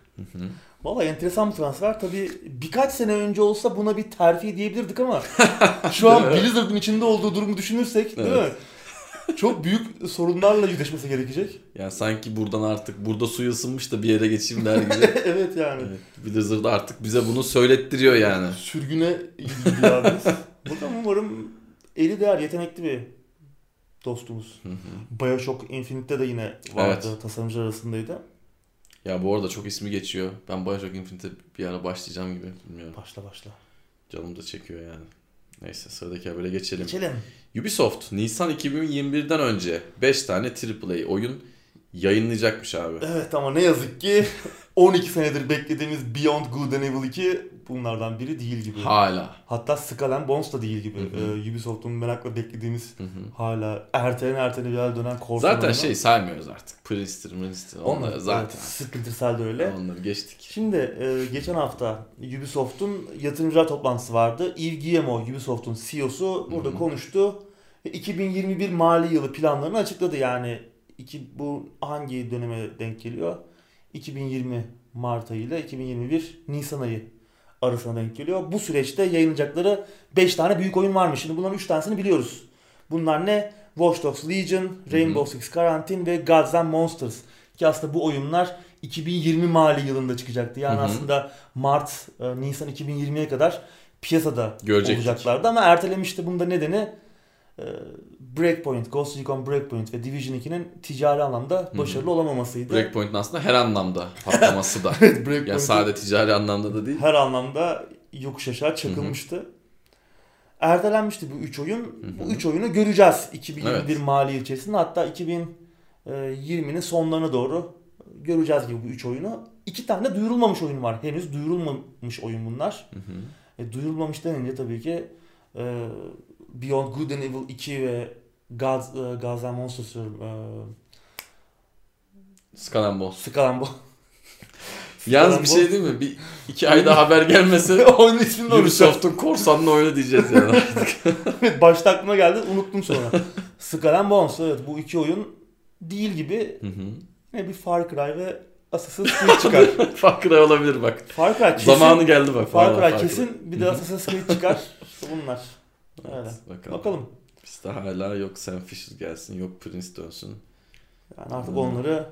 Speaker 1: Valla enteresan bir transfer. Tabii birkaç sene önce olsa buna bir terfi diyebilirdik ama şu an? Blizzard'ın içinde olduğu durumu düşünürsek değil
Speaker 2: Evet.
Speaker 1: mi? Çok büyük sorunlarla yüzleşmesi gerekecek.
Speaker 2: Yani sanki buradan artık burada suyu ısınmış da bir yere geçeyim der gibi.
Speaker 1: evet yani.
Speaker 2: evet, Blizzard artık bize bunu söylettiriyor yani.
Speaker 1: Sürgüne bir abimiz. Bakalım umarım eli değer yetenekli bir dostumuz.
Speaker 2: Hı hı.
Speaker 1: Bioshock Infinite'de de yine vardı.
Speaker 2: Evet.
Speaker 1: Tasarımcı arasındaydı.
Speaker 2: Ya bu arada çok ismi geçiyor. Ben Bioshock Infinite'e bir ara başlayacağım gibi. Bilmiyorum.
Speaker 1: Başla başla.
Speaker 2: Canım da çekiyor yani. Neyse sıradaki habere geçelim.
Speaker 1: Geçelim.
Speaker 2: Ubisoft Nisan 2021'den önce 5 tane AAA oyun yayınlayacakmış abi.
Speaker 1: Evet ama ne yazık ki 12 senedir beklediğimiz Beyond Good and Evil 2 bunlardan biri değil gibi.
Speaker 2: Hala.
Speaker 1: Hatta Skull Bones da değil gibi.
Speaker 2: Hı hı.
Speaker 1: Ee, Ubisoft'un merakla beklediğimiz
Speaker 2: Hı hı.
Speaker 1: hala ertelene ertelene bir hal dönen korsan
Speaker 2: Zaten
Speaker 1: oyunu.
Speaker 2: şey saymıyoruz artık. Princeton. Onları
Speaker 1: Onlar
Speaker 2: zaten.
Speaker 1: Evet, Splinter Cell de öyle.
Speaker 2: Onları geçtik.
Speaker 1: Şimdi e, geçen hafta Ubisoft'un yatırımcılar toplantısı vardı. Yves Guillemot, Ubisoft'un CEO'su burada
Speaker 2: Hı hı.
Speaker 1: konuştu. Ve 2021 mali yılı planlarını açıkladı. Yani iki, bu hangi döneme denk geliyor? 2020 Mart ayı ile 2021 Nisan ayı arasına denk geliyor. Bu süreçte yayınlayacakları 5 tane büyük oyun varmış. Şimdi bunların 3 tanesini biliyoruz. Bunlar ne? Watch Dogs Legion, Rainbow Six Quarantine ve Gods and Monsters. Ki aslında bu oyunlar 2020 mali yılında çıkacaktı. Yani
Speaker 2: Hı hı.
Speaker 1: aslında Mart, e, Nisan 2020'ye kadar piyasada
Speaker 2: Görecektik.
Speaker 1: olacaklardı ama ertelemişti. Bunda nedeni e, Breakpoint, Ghost Recon Breakpoint ve Division 2'nin ticari anlamda başarılı olamamasıydı.
Speaker 2: Breakpoint'in aslında her anlamda patlaması da.
Speaker 1: Evet, Breakpoint
Speaker 2: yani sadece ticari anlamda da değil.
Speaker 1: her anlamda yokuş aşağı çakılmıştı. Ertelenmişti bu üç oyun.
Speaker 2: hı.
Speaker 1: Bu üç oyunu göreceğiz 2021
Speaker 2: Evet.
Speaker 1: mali içerisinde. Hatta 2020'nin sonlarına doğru göreceğiz gibi bu üç oyunu. İki tane de duyurulmamış oyun var. Henüz duyurulmamış oyun bunlar.
Speaker 2: Hı hı.
Speaker 1: E, duyurulmamış denince tabii ki e, Beyond Good and Evil 2 ve Gods, e, Monsters e,
Speaker 2: and Bones. Yalnız bir şey değil mi? Bir iki ay daha haber gelmese
Speaker 1: Oyunun ismini.
Speaker 2: Ubisoft'un korsanlı oyunu diyeceğiz yani.
Speaker 1: Evet başta aklıma geldi unuttum sonra. Skull and Bones evet bu iki oyun değil gibi
Speaker 2: Hı hı.
Speaker 1: ne bir Far Cry ve Assassin's Creed çıkar.
Speaker 2: Far Cry olabilir bak.
Speaker 1: Far Cry kesin.
Speaker 2: Zamanı geldi bak.
Speaker 1: Far Cry kesin bir de Assassin's Creed çıkar. İşte bunlar. Öyle.
Speaker 2: Evet, bakalım.
Speaker 1: Bakalım.
Speaker 2: Bizde hala yok Sam Fisher gelsin, yok Prince dönsün.
Speaker 1: Yani artık
Speaker 2: Hmm.
Speaker 1: onları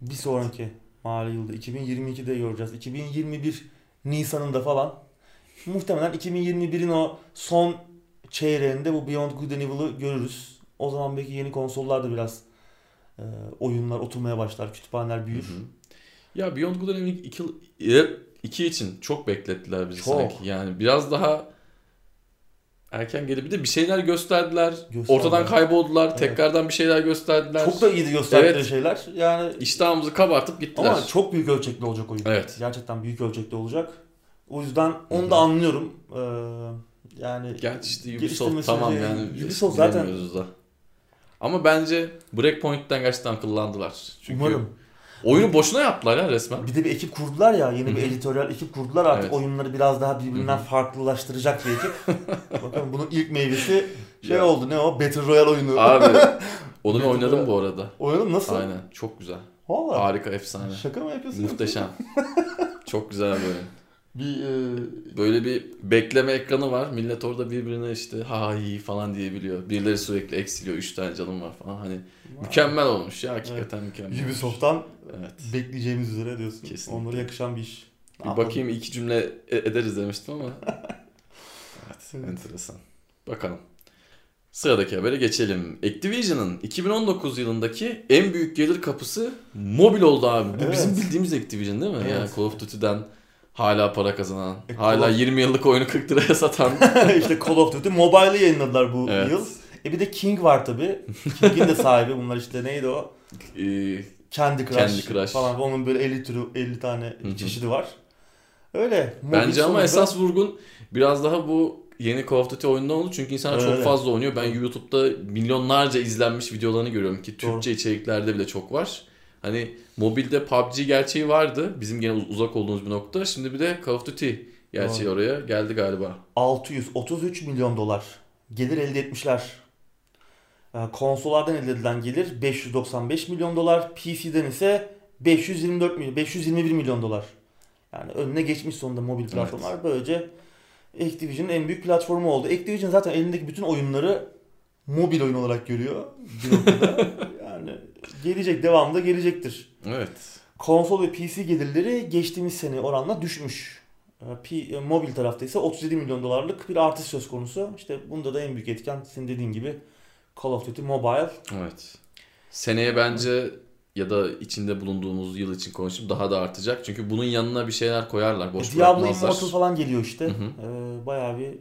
Speaker 1: bir sonraki mali yılda 2022'de göreceğiz. 2021 Nisan'ında falan. Muhtemelen 2021'in o son çeyreğinde bu Beyond Good and Evil'ı görürüz. O zaman belki yeni konsollarda biraz e, oyunlar oturmaya başlar, kütüphaneler büyür.
Speaker 2: Hı hı. Ya Beyond Good and Evil 2, 2 için çok beklettiler bizi
Speaker 1: Çok.
Speaker 2: sanki. Yani biraz daha erken gelip bir de bir şeyler gösterdiler.
Speaker 1: Gösterdiler.
Speaker 2: Ortadan kayboldular.
Speaker 1: Evet.
Speaker 2: Tekrardan bir şeyler gösterdiler.
Speaker 1: Çok da iyiydi gösterdikleri
Speaker 2: Evet.
Speaker 1: şeyler. Yani
Speaker 2: İştahımızı kabartıp gittiler.
Speaker 1: ama çok büyük ölçekli olacak oyun.
Speaker 2: Evet.
Speaker 1: Gerçekten büyük ölçekli olacak. O yüzden onu da anlıyorum. Ee, yani
Speaker 2: Gerçi işte Ubisoft tamam
Speaker 1: şey-
Speaker 2: yani.
Speaker 1: Ubisoft zaten-
Speaker 2: da. Ama bence Breakpoint'ten gerçekten akıllandılar. Çünkü
Speaker 1: umarım.
Speaker 2: Oyunu boşuna yaptılar ya resmen.
Speaker 1: Bir de bir ekip kurdular ya. Yeni bir
Speaker 2: Hı hı.
Speaker 1: editoryal ekip kurdular artık.
Speaker 2: Evet.
Speaker 1: Oyunları biraz daha birbirinden
Speaker 2: Hı hı.
Speaker 1: farklılaştıracak bir ekip. Bakın bunun ilk meyvesi şey
Speaker 2: Ya.
Speaker 1: oldu. Ne o? Battle Royale oyunu.
Speaker 2: Abi onu
Speaker 1: Battle
Speaker 2: oynadım
Speaker 1: Royale.
Speaker 2: bu arada.
Speaker 1: Oynadım nasıl?
Speaker 2: Aynen. Çok güzel.
Speaker 1: Valla.
Speaker 2: Harika, efsane.
Speaker 1: Şaka mı yapıyorsun?
Speaker 2: Muhteşem. Çok güzel bir oyun.
Speaker 1: Bir e,
Speaker 2: Böyle bir bekleme ekranı var. Millet orada birbirine işte ha iyi falan diyebiliyor. Birileri sürekli eksiliyor. Üç tane canım var falan. Hani mükemmel olmuş ya. Hakikaten mükemmel. olmuş.
Speaker 1: Ubisoft'tan
Speaker 2: Evet.
Speaker 1: bekleyeceğimiz üzere diyorsun.
Speaker 2: Kesinlikle.
Speaker 1: Onlara yakışan bir iş.
Speaker 2: Bir
Speaker 1: Anladım.
Speaker 2: bakayım iki cümle e- ederiz demiştim ama. evet,
Speaker 1: Evet.
Speaker 2: enteresan. Bakalım. Sıradaki habere geçelim. Activision'ın 2019 yılındaki en büyük gelir kapısı mobil oldu abi. Bu
Speaker 1: Evet.
Speaker 2: bizim bildiğimiz Activision değil mi?
Speaker 1: Evet.
Speaker 2: Yani Call of Duty'den hala para kazanan,
Speaker 1: E,
Speaker 2: hala
Speaker 1: of-
Speaker 2: 20 yıllık oyunu 40 liraya satan.
Speaker 1: işte Call of Duty Mobile'ı yayınladılar bu
Speaker 2: Evet.
Speaker 1: yıl. E bir de King var tabi. King'in de sahibi bunlar işte neydi o? Candy Crush,
Speaker 2: Candy Crush.
Speaker 1: falan. Onun böyle 50 türü 50 tane
Speaker 2: hı.
Speaker 1: çeşidi var. Öyle. mobil
Speaker 2: Bence ama
Speaker 1: sonuçta-
Speaker 2: esas vurgun biraz daha bu yeni Call of Duty oyundan oldu çünkü insanlar çok
Speaker 1: Öyle.
Speaker 2: fazla oynuyor. Ben YouTube'da milyonlarca izlenmiş videolarını görüyorum ki
Speaker 1: Doğru.
Speaker 2: Türkçe içeriklerde bile çok var. Hani mobilde PUBG gerçeği vardı. Bizim gene uz- uzak olduğumuz bir nokta. Şimdi bir de Call of Duty gerçeği oraya geldi galiba.
Speaker 1: 633 milyon dolar gelir elde etmişler. Ee, Konsollardan elde edilen gelir 595 milyon dolar. PC'den ise 524 milyon, 521 milyon dolar. Yani önüne geçmiş sonunda mobil platformlar. Böylece Activision'ın en büyük platformu oldu. Activision zaten elindeki bütün oyunları mobil oyun olarak görüyor. Yani gelecek, devamında gelecektir.
Speaker 2: Evet.
Speaker 1: Konsol ve PC gelirleri geçtiğimiz sene oranla düşmüş. Ee, P- e, mobil tarafta ise 37 milyon dolarlık bir artış söz konusu. İşte bunda da en büyük etken senin dediğin gibi Call of Duty Mobile.
Speaker 2: Evet. Seneye bence ya da içinde bulunduğumuz yıl için konuşup daha da artacak. Çünkü bunun yanına bir şeyler koyarlar. Boş
Speaker 1: E, Diablo. Immortal falan geliyor işte.
Speaker 2: Hı hı.
Speaker 1: Ee, bayağı bir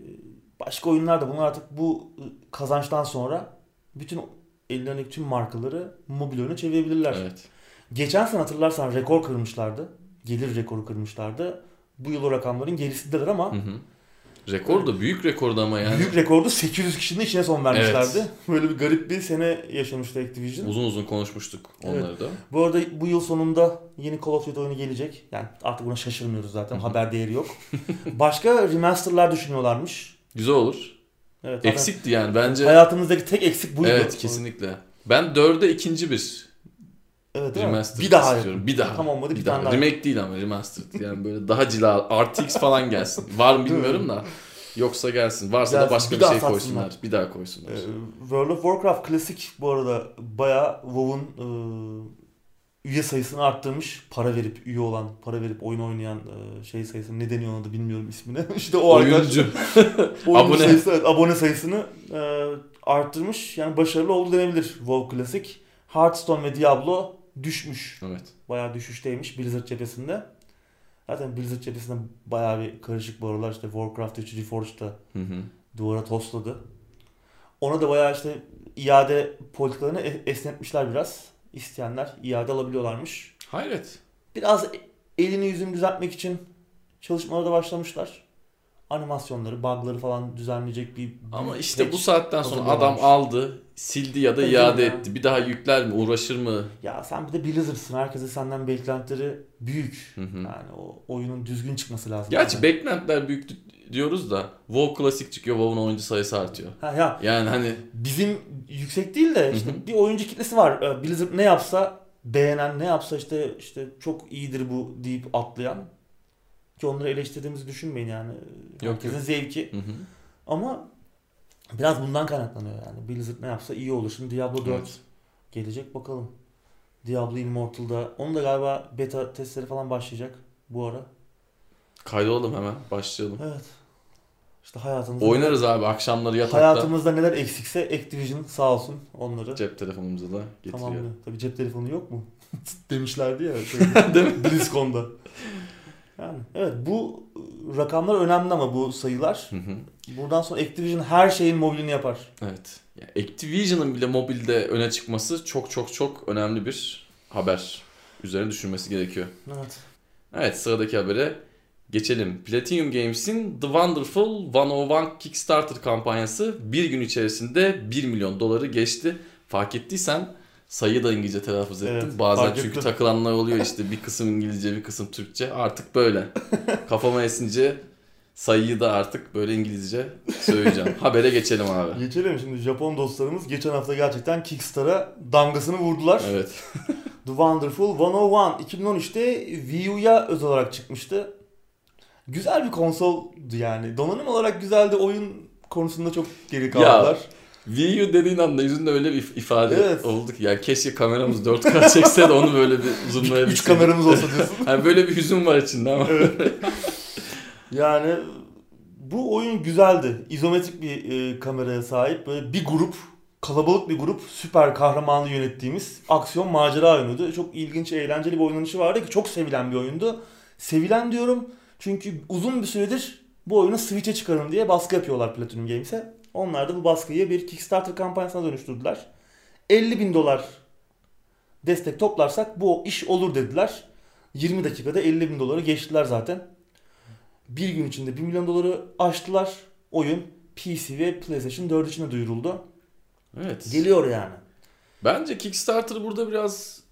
Speaker 1: başka oyunlar da bunlar artık bu kazançtan sonra bütün ellerindeki tüm markaları mobil oyuna çevirebilirler.
Speaker 2: Evet.
Speaker 1: Geçen sene hatırlarsan rekor kırmışlardı. Gelir rekoru kırmışlardı. Bu yıl o rakamların gerisindeler ama
Speaker 2: Hı hı. Rekor da büyük rekordu ama yani.
Speaker 1: Büyük rekordu 800 kişinin içine son vermişlerdi. Böyle bir garip bir sene yaşamıştı Activision.
Speaker 2: Uzun uzun konuşmuştuk onları da.
Speaker 1: Bu arada bu yıl sonunda yeni Call of Duty oyunu gelecek. Yani artık buna şaşırmıyoruz zaten. Haber değeri yok. Başka remasterlar düşünüyorlarmış.
Speaker 2: Güzel olur.
Speaker 1: Evet,
Speaker 2: Eksikti yani bence.
Speaker 1: Hayatımızdaki tek eksik buydu.
Speaker 2: Evet kesinlikle. Ben dörde ikinci bir
Speaker 1: Evet, değil mi?
Speaker 2: remaster
Speaker 1: Bir daha.
Speaker 2: istiyorum. Bir daha.
Speaker 1: Tam olmadı, bir
Speaker 2: daha.
Speaker 1: tane daha.
Speaker 2: Remake değil ama remastered. Yani böyle daha cila RTX falan gelsin. Var mı bilmiyorum da. Yoksa gelsin. Varsa da
Speaker 1: Gelsin.
Speaker 2: başka
Speaker 1: Bir
Speaker 2: bir,
Speaker 1: daha
Speaker 2: şey
Speaker 1: satsınlar.
Speaker 2: koysunlar. Bir daha koysunlar.
Speaker 1: Ee, World of Warcraft Classic bu arada bayağı WoW'un e, üye sayısını arttırmış. Para verip üye olan, para verip oyun oynayan e, şey sayısını ne deniyor ona da bilmiyorum ismini. işte o arkadaş.
Speaker 2: Oyuncu. Abone.
Speaker 1: sayısı, evet, abone sayısını e, arttırmış. Yani başarılı oldu denebilir WoW Classic. Hearthstone ve Diablo düşmüş.
Speaker 2: evet.
Speaker 1: Bayağı düşüşteymiş Blizzard cephesinde. Zaten Blizzard cephesinde bayağı bir karışık bu aralar. İşte Warcraft 3. Reforged'da
Speaker 2: Hı hı.
Speaker 1: duvara tosladı. Ona da bayağı işte iade politikalarını esnetmişler biraz. İsteyenler iade alabiliyorlarmış.
Speaker 2: Hayret.
Speaker 1: Biraz elini yüzünü düzeltmek için çalışmalara da başlamışlar. Animasyonları, bug'ları falan düzenleyecek bir
Speaker 2: Ama işte bu saatten sonra adam aldı, sildi ya da
Speaker 1: Tabii
Speaker 2: iade
Speaker 1: canım ya.
Speaker 2: etti. Bir daha yükler mi, uğraşır mı?
Speaker 1: Ya sen bir de Blizzard'sın. Herkesin senden beklentileri büyük.
Speaker 2: Hı hı.
Speaker 1: Yani o oyunun düzgün çıkması lazım.
Speaker 2: Gerçi
Speaker 1: Yani.
Speaker 2: beklentiler büyük diyoruz da WoW klasik çıkıyor, WoW'un oyuncu sayısı artıyor.
Speaker 1: Ha, ya
Speaker 2: Yani hani
Speaker 1: bizim yüksek değil de işte
Speaker 2: Hı hı.
Speaker 1: bir oyuncu kitlesi var. Ee, Blizzard ne yapsa beğenen ne yapsa işte işte çok iyidir bu deyip atlayan ki onları eleştirdiğimizi düşünmeyin yani.
Speaker 2: Yok,
Speaker 1: Herkesin
Speaker 2: yok.
Speaker 1: zevki.
Speaker 2: hı hı.
Speaker 1: Ama biraz bundan kaynaklanıyor yani. Blizzard ne yapsa iyi olur. Şimdi Diablo 4
Speaker 2: Evet.
Speaker 1: gelecek bakalım. Diablo Immortal'da. Onun da galiba beta testleri falan başlayacak bu ara.
Speaker 2: Kaydolalım hemen, başlayalım.
Speaker 1: Evet. İşte hayatımızda
Speaker 2: Oynarız abi akşamları yatakta.
Speaker 1: hayatımızda neler eksikse Activision sağ olsun onları
Speaker 2: Cep telefonumuza da getiriyor.
Speaker 1: tamamlıyor. Tabii cep telefonu yok mu? Demişlerdi ya. Şeyde,
Speaker 2: Değil mi?
Speaker 1: BlizzCon'da. Yani evet bu rakamlar önemli ama bu sayılar.
Speaker 2: Hı hı.
Speaker 1: Buradan sonra Activision her şeyin mobilini yapar.
Speaker 2: Evet. Ya Activision'ın bile mobilde öne çıkması çok çok çok önemli bir haber. Üzerine düşünmesi gerekiyor.
Speaker 1: Evet.
Speaker 2: Evet sıradaki habere geçelim. Platinum Games'in The Wonderful 101 Kickstarter kampanyası bir gün içerisinde 1 milyon doları geçti. Fark ettiysen sayıyı da İngilizce telaffuz ettim.
Speaker 1: Evet,
Speaker 2: Bazen çünkü
Speaker 1: ettim.
Speaker 2: takılanlar oluyor işte bir kısım İngilizce bir kısım Türkçe. Artık böyle. Kafama esince sayıyı da artık böyle İngilizce söyleyeceğim. Habere geçelim abi.
Speaker 1: Geçelim şimdi Japon dostlarımız geçen hafta gerçekten Kickstarter'a damgasını vurdular.
Speaker 2: Evet.
Speaker 1: The Wonderful 101 2013'te Wii U'ya özel olarak çıkmıştı. Güzel bir konsoldu yani. Donanım olarak güzeldi. Oyun konusunda çok geri kaldılar.
Speaker 2: Wii U dediğin anda yüzünde öyle bir if- ifade
Speaker 1: Evet.
Speaker 2: oldu ki yani keşke kameramız 4K çekse de onu böyle bir zoomlayabilseydik.
Speaker 1: Üç kameramız olsa diyorsun.
Speaker 2: Yani böyle bir hüzün var içinde ama.
Speaker 1: Yani bu oyun güzeldi. İzometrik bir e, kameraya sahip. Böyle bir grup, kalabalık bir grup süper kahramanlı yönettiğimiz aksiyon macera oyunuydu. Çok ilginç, eğlenceli bir oynanışı vardı ki çok sevilen bir oyundu. Sevilen diyorum çünkü uzun bir süredir bu oyunu Switch'e çıkarın diye baskı yapıyorlar Platinum Games'e. Onlar da bu baskıyı bir Kickstarter kampanyasına dönüştürdüler. 50 bin dolar destek toplarsak bu iş olur dediler. 20 dakikada 50 bin doları geçtiler zaten. Bir gün içinde 1 milyon doları aştılar. oyun PC ve PlayStation 4 için de duyuruldu.
Speaker 2: Evet.
Speaker 1: Geliyor yani.
Speaker 2: Bence Kickstarter'ı burada biraz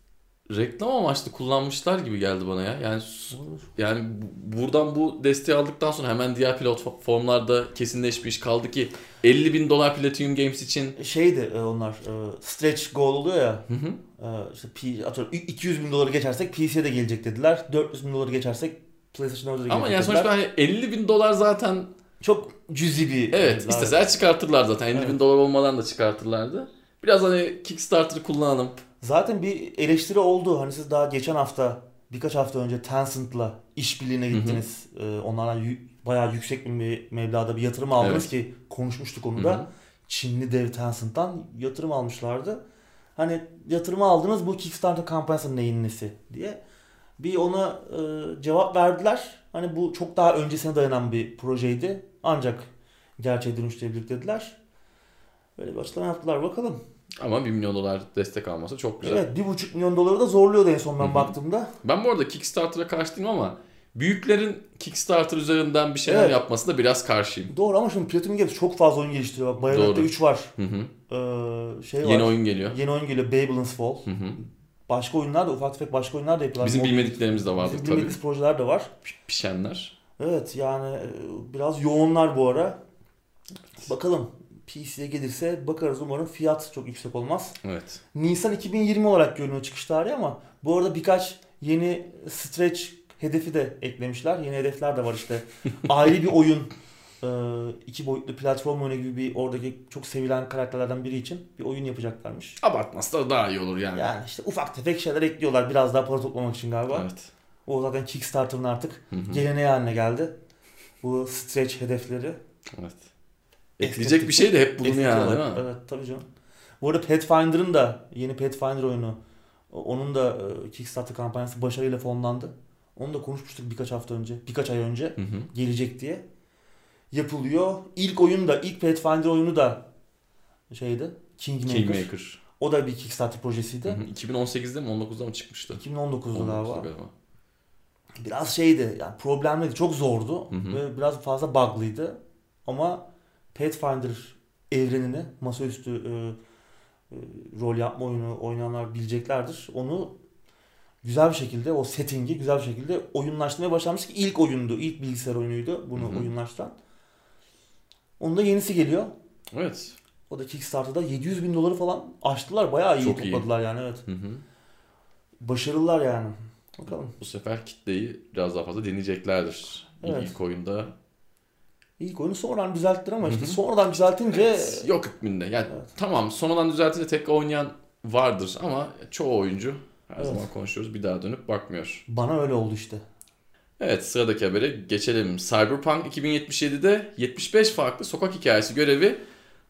Speaker 2: reklam amaçlı kullanmışlar gibi geldi bana ya. Yani yani bu- buradan bu desteği aldıktan sonra hemen diğer platformlarda kesinleşmiş kaldı ki 50 bin dolar Platinum Games için
Speaker 1: Şeydi e, onlar e, stretch goal oluyor ya.
Speaker 2: Hı hı.
Speaker 1: e, işte atıyorum 200 bin doları geçersek PC'ye de gelecek dediler. 400 bin doları geçersek PlayStation 4'e de
Speaker 2: ama yani sonuçta hani 50 bin dolar zaten
Speaker 1: çok cüzi bir
Speaker 2: evet isteseler çıkartırlar zaten 50 bin
Speaker 1: Evet.
Speaker 2: dolar olmadan da çıkartırlardı. Biraz hani Kickstarter'ı kullanalım.
Speaker 1: Zaten bir eleştiri oldu. Hani siz daha geçen hafta birkaç hafta önce Tencent'la işbirliğine
Speaker 2: Hı hı.
Speaker 1: gittiniz. Ee, onlardan yü- bayağı yüksek bir meblağda bir yatırım aldınız
Speaker 2: Evet.
Speaker 1: ki konuşmuştuk onu
Speaker 2: Hı
Speaker 1: da.
Speaker 2: hı.
Speaker 1: Çinli dev Tencent'tan yatırım almışlardı. Hani yatırımı aldınız bu Kickstarter kampanyasının neyin nesi diye. Bir ona e, cevap verdiler. Hani bu çok daha öncesine dayanan bir projeydi. Ancak gerçeğe dönüştürebilir dediler. Böyle bir açıklama yaptılar bakalım.
Speaker 2: Ama 1 milyon dolar destek alması çok güzel.
Speaker 1: Evet bir buçuk milyon doları da zorluyordu en son ben
Speaker 2: Hı hı.
Speaker 1: baktığımda.
Speaker 2: Ben bu arada Kickstarter'a karşı değilim ama büyüklerin Kickstarter üzerinden bir şeyler
Speaker 1: Evet.
Speaker 2: yapmasına biraz karşıyım.
Speaker 1: Doğru ama şimdi Platinum Games çok fazla oyun geliştiriyor. Bak Bayonetta
Speaker 2: Doğru.
Speaker 1: 3 var.
Speaker 2: Hı hı.
Speaker 1: Ee, şey var.
Speaker 2: Yeni oyun geliyor.
Speaker 1: Yeni oyun geliyor. Babylon's Fall.
Speaker 2: Hı hı.
Speaker 1: Başka oyunlar da ufak tefek başka oyunlar da yapıyorlar.
Speaker 2: Bizim bilmediklerimiz de
Speaker 1: Bizim
Speaker 2: tabii.
Speaker 1: bilmediğimiz projeler de var.
Speaker 2: Pişenler.
Speaker 1: Evet yani e, biraz yoğunlar bu ara. Bakalım PC'ye gelirse bakarız umarım fiyat çok yüksek olmaz.
Speaker 2: Evet.
Speaker 1: Nisan 2020 olarak görünüyor çıkış tarihi ama bu arada birkaç yeni stretch hedefi de eklemişler. Yeni hedefler de var işte. Ayrı bir oyun e, iki boyutlu platform oyunu gibi bir oradaki çok sevilen karakterlerden biri için bir oyun yapacaklarmış.
Speaker 2: Abartması da daha iyi olur yani.
Speaker 1: Yani işte ufak tefek şeyler ekliyorlar biraz daha para toplamak için galiba.
Speaker 2: Evet.
Speaker 1: O zaten Kickstarter'ın artık geleneği haline geldi. Bu stretch hedefleri.
Speaker 2: Evet. Ekleyecek bir şey de hep bulunuyor yani değil mi?
Speaker 1: Evet tabii canım. Bu arada Pathfinder'ın da yeni Pathfinder oyunu onun da e, Kickstarter kampanyası başarıyla fonlandı. Onu da konuşmuştuk birkaç hafta önce, birkaç ay önce
Speaker 2: Hı hı.
Speaker 1: gelecek diye. Yapılıyor. İlk oyun da, ilk Pathfinder oyunu da şeydi. Kingmaker.
Speaker 2: Kingmaker.
Speaker 1: O da bir Kickstarter projesiydi.
Speaker 2: Hı hı. 2018'de mi 19'da mı çıkmıştı?
Speaker 1: 2019'da
Speaker 2: 19'da
Speaker 1: galiba.
Speaker 2: galiba.
Speaker 1: Biraz şeydi, yani problemliydi, çok zordu
Speaker 2: Hı hı.
Speaker 1: ve biraz fazla bug'lıydı. Ama Pathfinder evrenini masaüstü e, e, rol yapma oyunu oynayanlar bileceklerdir. Onu güzel bir şekilde o settingi güzel bir şekilde oyunlaştırmaya başlamış ki ilk oyundu, ilk bilgisayar oyunuydu bunu
Speaker 2: Hı hı.
Speaker 1: oyunlaştıran. Onun da yenisi geliyor.
Speaker 2: Evet.
Speaker 1: O da Kickstarter'da 700 bin doları falan aştılar. Bayağı iyi
Speaker 2: Çok iyi.
Speaker 1: topladılar yani evet.
Speaker 2: Hı hı.
Speaker 1: Başarılılar yani. Bakalım.
Speaker 2: Bu sefer kitleyi biraz daha fazla deneyeceklerdir.
Speaker 1: Evet.
Speaker 2: İlk oyunda
Speaker 1: İlk oyunu sonradan düzelttiler ama işte sonradan düzeltince
Speaker 2: yok hükmünde. Yani
Speaker 1: Evet.
Speaker 2: tamam sonradan düzeltince tekrar oynayan vardır ama çoğu oyuncu her
Speaker 1: Evet.
Speaker 2: zaman konuşuyoruz bir daha dönüp bakmıyor.
Speaker 1: bana öyle oldu işte.
Speaker 2: Evet sıradaki habere geçelim. Cyberpunk 2077'de 75 farklı sokak hikayesi görevi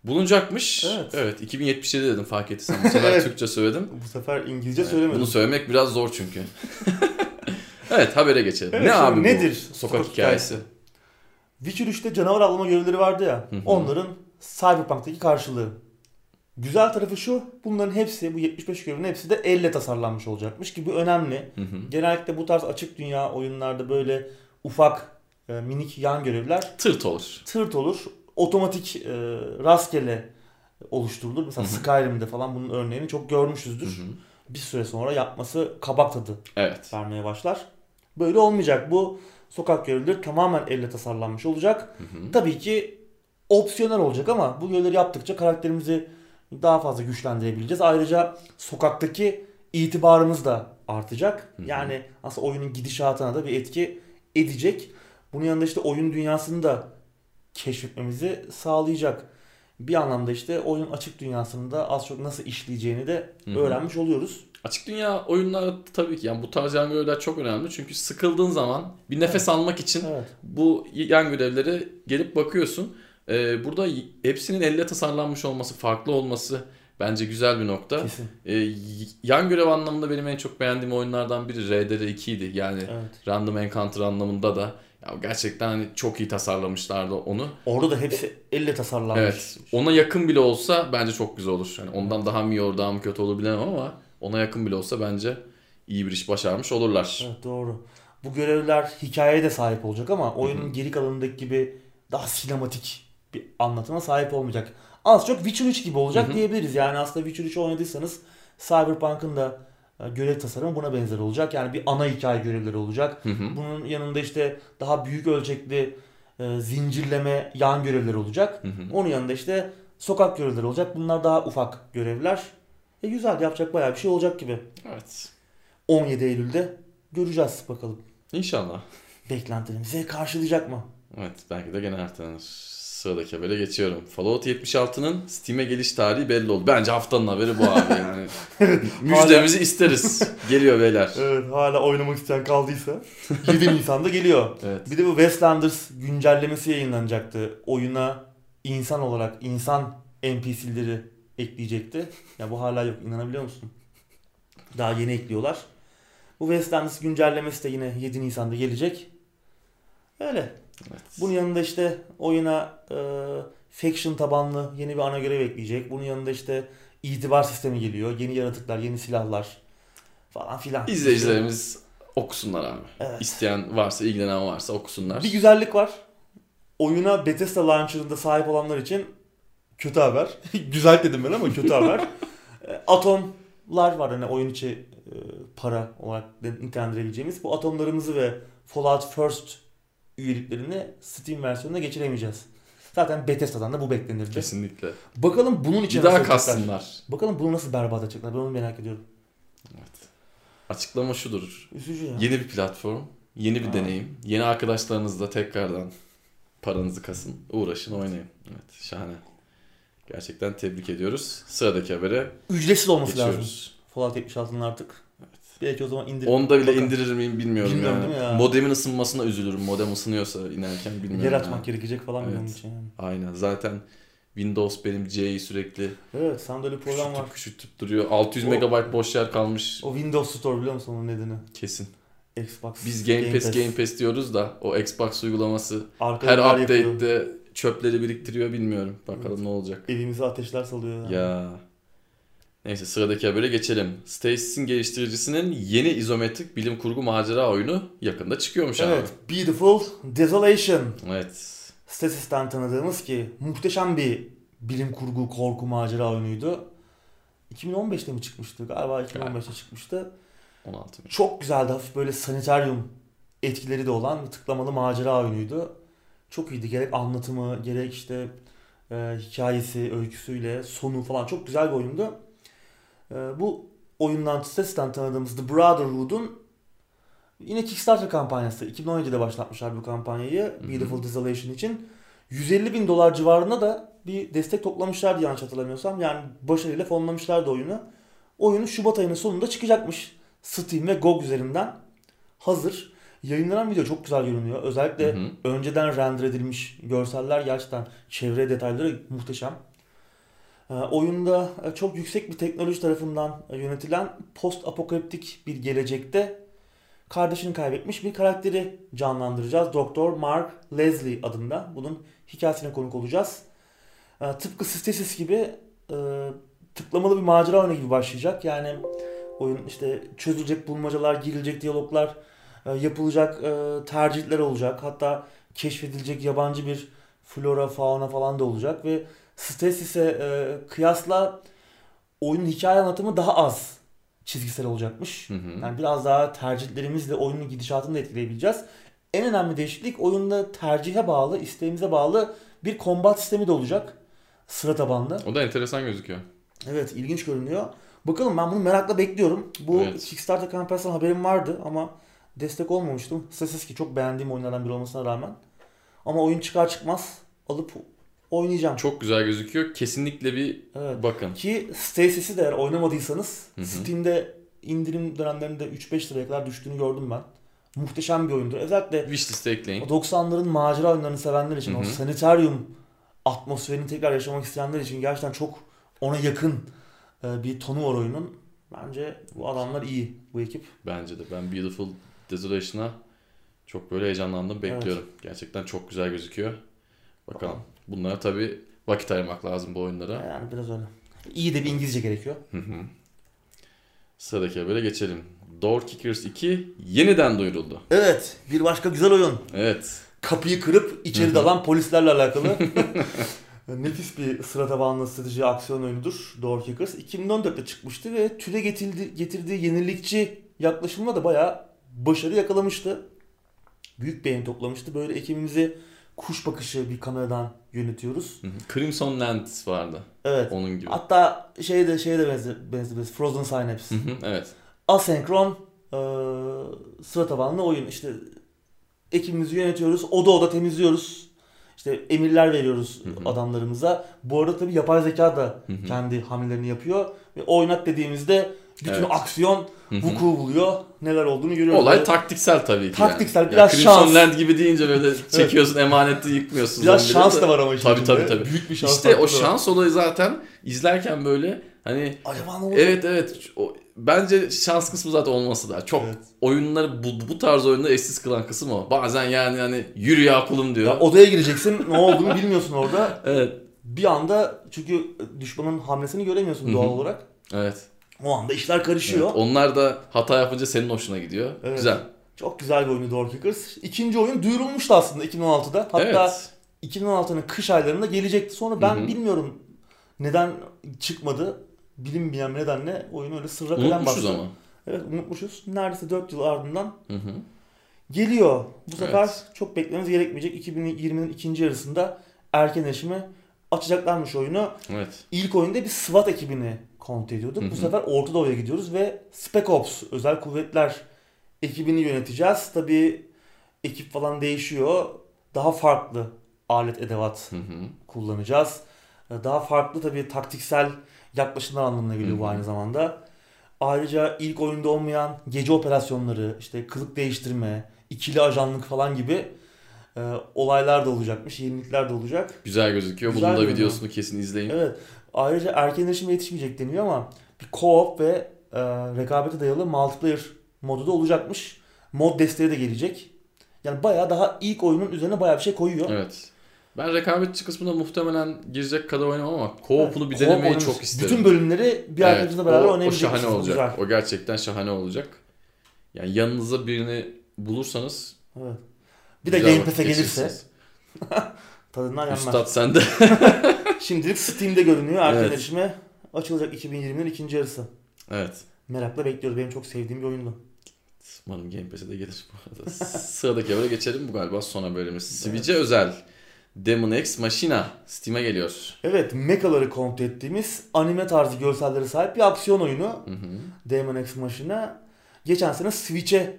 Speaker 2: bulunacakmış.
Speaker 1: Evet.
Speaker 2: 2077 dedim fark ettiysen. Bu sefer
Speaker 1: Evet.
Speaker 2: Türkçe söyledim.
Speaker 1: Bu sefer İngilizce
Speaker 2: Evet,
Speaker 1: söylemedim.
Speaker 2: Bunu söylemek biraz zor çünkü. evet habere geçelim.
Speaker 1: Evet,
Speaker 2: ne abi bu
Speaker 1: nedir
Speaker 2: sokak,
Speaker 1: sokak
Speaker 2: hikayesi?
Speaker 1: Witcher 3'te canavar avlama görevleri vardı ya.
Speaker 2: Hı hı.
Speaker 1: Onların Cyberpunk'taki karşılığı. Güzel tarafı şu. Bunların hepsi bu 75 görevin hepsi de elle tasarlanmış olacakmış ki bu önemli.
Speaker 2: Hı hı.
Speaker 1: Genellikle bu tarz açık dünya oyunlarda böyle ufak e, minik yan görevler
Speaker 2: Tırt olur.
Speaker 1: tırt olur. Otomatik e, rastgele oluşturulur. Mesela
Speaker 2: Hı hı.
Speaker 1: Skyrim'de falan bunun örneğini çok
Speaker 2: Hı
Speaker 1: görmüşüzdür.
Speaker 2: hı.
Speaker 1: Bir süre sonra yapması kabak tadı
Speaker 2: Evet.
Speaker 1: vermeye başlar. Böyle olmayacak. Bu sokak görevlileri tamamen elle tasarlanmış olacak.
Speaker 2: Hı hı.
Speaker 1: Tabii ki opsiyonel olacak ama bu görevleri yaptıkça karakterimizi daha fazla güçlendirebileceğiz. Ayrıca sokaktaki itibarımız da artacak.
Speaker 2: Hı hı.
Speaker 1: Yani aslında oyunun gidişatına da bir etki edecek. Bunun yanında işte oyun dünyasını da keşfetmemizi sağlayacak. Bir anlamda işte oyun açık dünyasını da az çok nasıl işleyeceğini de
Speaker 2: Hı hı.
Speaker 1: öğrenmiş oluyoruz.
Speaker 2: Açık dünya oyunları tabii ki yani bu tarz yan görevler çok önemli. Çünkü sıkıldığın zaman bir nefes almak için
Speaker 1: Evet.
Speaker 2: bu yan görevlere gelip bakıyorsun. Ee, burada hepsinin elle tasarlanmış olması, farklı olması bence güzel bir nokta.
Speaker 1: Kesin.
Speaker 2: Ee, yan görev anlamında benim en çok beğendiğim oyunlardan biri RDR 2'ydi. Yani
Speaker 1: Evet.
Speaker 2: Random Encounter anlamında da ya gerçekten hani çok iyi tasarlamışlardı onu.
Speaker 1: Orada da hepsi elle tasarlanmış.
Speaker 2: Evet. Ona yakın bile olsa bence çok güzel olur. Yani ondan daha mı iyi olur, daha mı kötü olur bilemem ama ona yakın bile olsa bence iyi bir iş başarmış olurlar.
Speaker 1: Evet doğru. Bu görevler hikayeye de sahip olacak ama oyunun geri kalanındaki gibi daha sinematik bir anlatıma sahip olmayacak. Az çok Witcher 3 gibi olacak
Speaker 2: Hı hı.
Speaker 1: diyebiliriz. Yani aslında Witcher 3'ü oynadıysanız Cyberpunk'ın da görev tasarımı buna benzer olacak. Yani bir ana hikaye görevleri olacak.
Speaker 2: Hı hı.
Speaker 1: Bunun yanında işte daha büyük ölçekli e, zincirleme yan görevleri olacak.
Speaker 2: Hı hı.
Speaker 1: Onun yanında işte sokak görevleri olacak. Bunlar daha ufak görevler. E güzel yapacak bayağı bir şey olacak gibi.
Speaker 2: Evet.
Speaker 1: 17 Eylül'de göreceğiz bakalım.
Speaker 2: İnşallah.
Speaker 1: Beklentilerimizi karşılayacak mı?
Speaker 2: Evet belki de gene ertelenir. Sıradaki habere geçiyorum. Fallout 76'nın Steam'e geliş tarihi belli oldu. Bence haftanın haberi bu abi yani. Müjdemizi isteriz. Geliyor beyler.
Speaker 1: Evet hala oynamak isteyen kaldıysa 7 Nisan'da geliyor.
Speaker 2: Evet.
Speaker 1: Bir de bu Westlanders güncellemesi yayınlanacaktı. Oyuna insan olarak insan NPC'leri ekleyecekti. Ya bu hala yok inanabiliyor musun? Daha yeni ekliyorlar. Bu Westlanders güncellemesi de yine 7 Nisan'da gelecek. Öyle.
Speaker 2: Evet.
Speaker 1: Bunun yanında işte oyuna e, faction tabanlı yeni bir ana görev ekleyecek. Bunun yanında işte itibar sistemi geliyor. Yeni yaratıklar, yeni silahlar falan filan.
Speaker 2: İzleyicilerimiz okusunlar abi.
Speaker 1: Evet.
Speaker 2: İsteyen varsa, ilgilenen varsa okusunlar.
Speaker 1: Bir güzellik var. Oyuna Bethesda Launcher'ında sahip olanlar için kötü haber. Güzel dedim ben ama kötü haber. E, Atomlar var hani oyun içi e, para olarak nitelendirebileceğimiz. Bu atomlarımızı ve Fallout First üyeliklerini Steam versiyonuna geçiremeyeceğiz. Zaten Bethesda'dan da bu beklenirdi.
Speaker 2: Kesinlikle.
Speaker 1: Bakalım bunun için
Speaker 2: Bir daha kassınlar.
Speaker 1: Bakalım bunu nasıl berbat edecekler. Ben onu merak ediyorum.
Speaker 2: Evet. Açıklama şudur.
Speaker 1: Üzücü ya.
Speaker 2: Yeni bir platform, yeni bir
Speaker 1: Ha.
Speaker 2: deneyim. Yeni arkadaşlarınızla tekrardan paranızı kasın, uğraşın, oynayın. Evet, şahane. Gerçekten tebrik ediyoruz. Sıradaki habere
Speaker 1: Ücretsiz olması lazım.
Speaker 2: geçiyoruz.
Speaker 1: Fallout 76'nın artık. Belki o zaman indir.
Speaker 2: Onda bile
Speaker 1: Bakın.
Speaker 2: indirir miyim bilmiyorum,
Speaker 1: Bilmiyorum
Speaker 2: yani.
Speaker 1: ya?
Speaker 2: Modemin ısınmasına üzülürüm. Modem ısınıyorsa inerken bilmiyorum.
Speaker 1: Yer
Speaker 2: yani.
Speaker 1: açmak gerekecek falan
Speaker 2: Evet.
Speaker 1: benim için yani.
Speaker 2: Aynen. Zaten Windows benim C'yi sürekli
Speaker 1: Evet sende öyle bir program var.
Speaker 2: küçültüp küçültüp duruyor. 600
Speaker 1: O-
Speaker 2: megabayt boş yer kalmış.
Speaker 1: O Windows Store biliyor musun onun nedeni?
Speaker 2: Kesin.
Speaker 1: Xbox.
Speaker 2: Biz Game Pass Game Pass diyoruz da o Xbox uygulaması
Speaker 1: Arkada
Speaker 2: her
Speaker 1: neler yapıyor?
Speaker 2: çöpleri biriktiriyor bilmiyorum. Bakalım
Speaker 1: Evet.
Speaker 2: ne olacak.
Speaker 1: Evimize ateşler salıyor. yani.
Speaker 2: Ya. Neyse sıradaki habere geçelim. Stasys'in geliştiricisinin yeni izometrik bilim kurgu macera oyunu yakında çıkıyormuş
Speaker 1: Evet. Beautiful Desolation.
Speaker 2: abi. Evet.
Speaker 1: Stasis'ten tanıdığımız ki muhteşem bir bilim kurgu korku macera oyunuydu. 2015'te mi çıkmıştı? Galiba 2015'te çıkmıştı.
Speaker 2: 16 mı?
Speaker 1: Çok güzeldi. Hafif böyle sanitaryum etkileri de olan bir tıklamalı macera oyunuydu. Çok iyiydi. Gerek anlatımı, gerek işte e, hikayesi, öyküsüyle, sonu falan çok güzel bir oyundu. E, bu oyundan, Stasis'ten tanıdığımız The Brotherhood'un yine Kickstarter kampanyası. 2017'de başlatmışlar bu kampanyayı. Beautiful Desolation için. 150 bin dolar civarında da bir destek toplamışlardı yanlış hatırlamıyorsam. Yani başarıyla fonlamışlardı oyunu. Oyunu Şubat ayının sonunda çıkacakmış. Steam ve GOG üzerinden hazır. Yayınlanan video çok güzel görünüyor. Özellikle
Speaker 2: Hı hı.
Speaker 1: önceden render edilmiş görseller gerçekten çevre detayları muhteşem. Ee, oyunda e, çok yüksek bir teknoloji tarafından e, yönetilen post apokaliptik bir gelecekte kardeşini kaybetmiş bir karakteri canlandıracağız. Doktor Mark Leslie adında. Bunun hikayesine konuk olacağız. Ee, tıpkı Stasis gibi e, tıklamalı bir macera oyunu gibi başlayacak. Yani oyun işte çözülecek bulmacalar, girilecek diyaloglar, yapılacak tercihler olacak. Hatta keşfedilecek yabancı bir flora, fauna falan da olacak ve Stasis'e e, kıyasla oyunun hikaye anlatımı daha az çizgisel olacakmış.
Speaker 2: Hı hı.
Speaker 1: Yani biraz daha tercihlerimizle oyunun gidişatını da etkileyebileceğiz. En önemli değişiklik oyunda tercihe bağlı, isteğimize bağlı bir kombat sistemi de olacak. Sıra tabanlı.
Speaker 2: O da enteresan gözüküyor.
Speaker 1: Evet ilginç görünüyor. Bakalım ben bunu merakla bekliyorum. Bu
Speaker 2: Evet.
Speaker 1: Kickstarter kampanyasından haberim vardı ama destek olmamıştım. Stasis çok beğendiğim oyunlardan biri olmasına rağmen. Ama oyun çıkar çıkmaz alıp oynayacağım.
Speaker 2: Çok güzel gözüküyor. Kesinlikle bir
Speaker 1: Evet.
Speaker 2: bakın.
Speaker 1: Ki Stasis'i de eğer oynamadıysanız
Speaker 2: Hı hı.
Speaker 1: Steam'de indirim dönemlerinde 3-5 liraya kadar düştüğünü gördüm ben. Muhteşem bir oyundur. Özellikle
Speaker 2: Wishlist'e ekleyin.
Speaker 1: o 90'ların macera oyunlarını sevenler için,
Speaker 2: Hı
Speaker 1: o
Speaker 2: hı.
Speaker 1: sanitaryum atmosferini tekrar yaşamak isteyenler için gerçekten çok ona yakın e, bir tonu var oyunun. Bence bu adamlar iyi, bu ekip.
Speaker 2: Bence de. Ben Beautiful Desolation'a çok böyle heyecanlandım. Bekliyorum. Gerçekten çok güzel gözüküyor. Bakalım. Bunlara tabii vakit ayırmak lazım bu oyunlara.
Speaker 1: Yani biraz öyle. İyi de bir İngilizce gerekiyor.
Speaker 2: Hı hı. Sıradaki habere geçelim. Door Kickers 2 yeniden duyuruldu.
Speaker 1: Evet, bir başka güzel oyun.
Speaker 2: Evet.
Speaker 1: kapıyı kırıp içeri dalan polislerle alakalı. Nefis bir sıra tabanlı strateji aksiyon oyunudur Door Kickers. 2014'te çıkmıştı ve türe getirdi, getirdiği yenilikçi yaklaşımla da bayağı başarı yakalamıştı. Büyük beğeni toplamıştı. Böyle ekibimizi kuş bakışı bir kameradan yönetiyoruz.
Speaker 2: Crimson Lands vardı.
Speaker 1: Evet.
Speaker 2: Onun gibi.
Speaker 1: Hatta şey de şeye de benzer, benzer Frozen Synapse.
Speaker 2: Evet.
Speaker 1: Asenkron e, sıra tabanlı oyun. İşte ekibimizi yönetiyoruz. Oda oda temizliyoruz. İşte emirler veriyoruz
Speaker 2: Hı hı.
Speaker 1: adamlarımıza. Bu arada tabii yapay zeka da
Speaker 2: Hı hı.
Speaker 1: kendi hamlelerini yapıyor. Ve oynat dediğimizde bütün
Speaker 2: Evet.
Speaker 1: aksiyon. Vuku buluyor. Neler olduğunu görüyoruz.
Speaker 2: Olay
Speaker 1: Böyle
Speaker 2: taktiksel tabii ki.
Speaker 1: Taktiksel,
Speaker 2: yani.
Speaker 1: biraz
Speaker 2: ya Crimson
Speaker 1: şans.
Speaker 2: Land gibi deyince böyle çekiyorsun emaneti yıkmıyorsun.
Speaker 1: Biraz şans da var ama işin
Speaker 2: Tabii tabii tabii.
Speaker 1: Büyük bir şans
Speaker 2: İşte o
Speaker 1: var.
Speaker 2: şans olayı zaten izlerken böyle hani
Speaker 1: Acaba ne olacak?
Speaker 2: evet evet o, bence şans kısmı zaten olması da çok
Speaker 1: Evet.
Speaker 2: oyunları bu, bu tarz oyunları eşsiz kılan kısım o. Bazen yani hani yürü ya kulum diyor.
Speaker 1: Ya odaya gireceksin. ne olduğunu bilmiyorsun orada.
Speaker 2: Evet.
Speaker 1: Bir anda çünkü düşmanın hamlesini göremiyorsun doğal olarak.
Speaker 2: Evet.
Speaker 1: O anda işler karışıyor.
Speaker 2: evet. Onlar da hata yapınca senin hoşuna gidiyor.
Speaker 1: Evet.
Speaker 2: Güzel.
Speaker 1: Çok güzel bir oyunu Door Kickers. İkinci oyun duyurulmuştu aslında 2016'da. Hatta
Speaker 2: evet.
Speaker 1: 2016'nın kış aylarında gelecekti. Sonra ben
Speaker 2: Hı hı.
Speaker 1: bilmiyorum neden çıkmadı. Bilinmeyen nedenle oyun öyle sırra
Speaker 2: Unutmuşuz
Speaker 1: bastı.
Speaker 2: ama.
Speaker 1: Evet unutmuşuz. Neredeyse 4 yıl ardından
Speaker 2: Hı hı.
Speaker 1: geliyor. Bu sefer
Speaker 2: Evet.
Speaker 1: çok beklememiz gerekmeyecek. 2020'nin ikinci yarısında erken erişime açacaklarmış oyunu.
Speaker 2: Evet.
Speaker 1: İlk oyunda bir SWAT ekibini kontrol ediyorduk. Bu sefer Orta Doğu'ya gidiyoruz ve Spec Ops, özel kuvvetler ekibini yöneteceğiz. Tabii ekip falan değişiyor. Daha farklı alet edevat
Speaker 2: Hı hı.
Speaker 1: kullanacağız. Daha farklı tabii taktiksel yaklaşımlar anlamına geliyor bu
Speaker 2: Hı hı.
Speaker 1: aynı zamanda. Ayrıca ilk oyunda olmayan gece operasyonları, işte kılık değiştirme, ikili ajanlık falan gibi e, olaylar da olacakmış, yenilikler de olacak.
Speaker 2: Güzel gözüküyor.
Speaker 1: Güzel
Speaker 2: Bunun da videosunu kesin izleyin.
Speaker 1: Evet. Ayrıca erken erişime yetişmeyecek deniyor ama bir co-op ve e, rekabete dayalı multiplayer modu da olacakmış. Mod desteği de gelecek. Yani bayağı daha ilk oyunun üzerine bayağı bir şey koyuyor.
Speaker 2: Evet. Ben rekabetçi kısmına muhtemelen girecek kadar oynamam ama co-op'unu bir
Speaker 1: Co-op
Speaker 2: denemeyi çok isterim.
Speaker 1: Bütün bölümleri bir arkadaşınızla beraber
Speaker 2: o, o
Speaker 1: oynayabileceksiniz.
Speaker 2: şahane olacak.
Speaker 1: güzel.
Speaker 2: O gerçekten şahane olacak. Yani yanınıza birini bulursanız
Speaker 1: Evet. Bir de Game Pass'e gelirse tadından yenmez.
Speaker 2: Üstad sende.
Speaker 1: Şimdilik Steam'de görünüyor. Erken
Speaker 2: Evet.
Speaker 1: erişime açılacak 2020'nin ikinci yarısı.
Speaker 2: evet.
Speaker 1: Merakla bekliyoruz. Benim çok sevdiğim bir oyundu.
Speaker 2: Umarım Game Pass'e de gelir bu arada. Sıradaki habere geçelim. Bu galiba son haberimiz. Switch'e özel. Demon X Machina Steam'e geliyor.
Speaker 1: Evet, mechaları kontrol ettiğimiz anime tarzı görselleri sahip bir aksiyon oyunu.
Speaker 2: Hı hı.
Speaker 1: Demon X Machina geçen sene Switch'e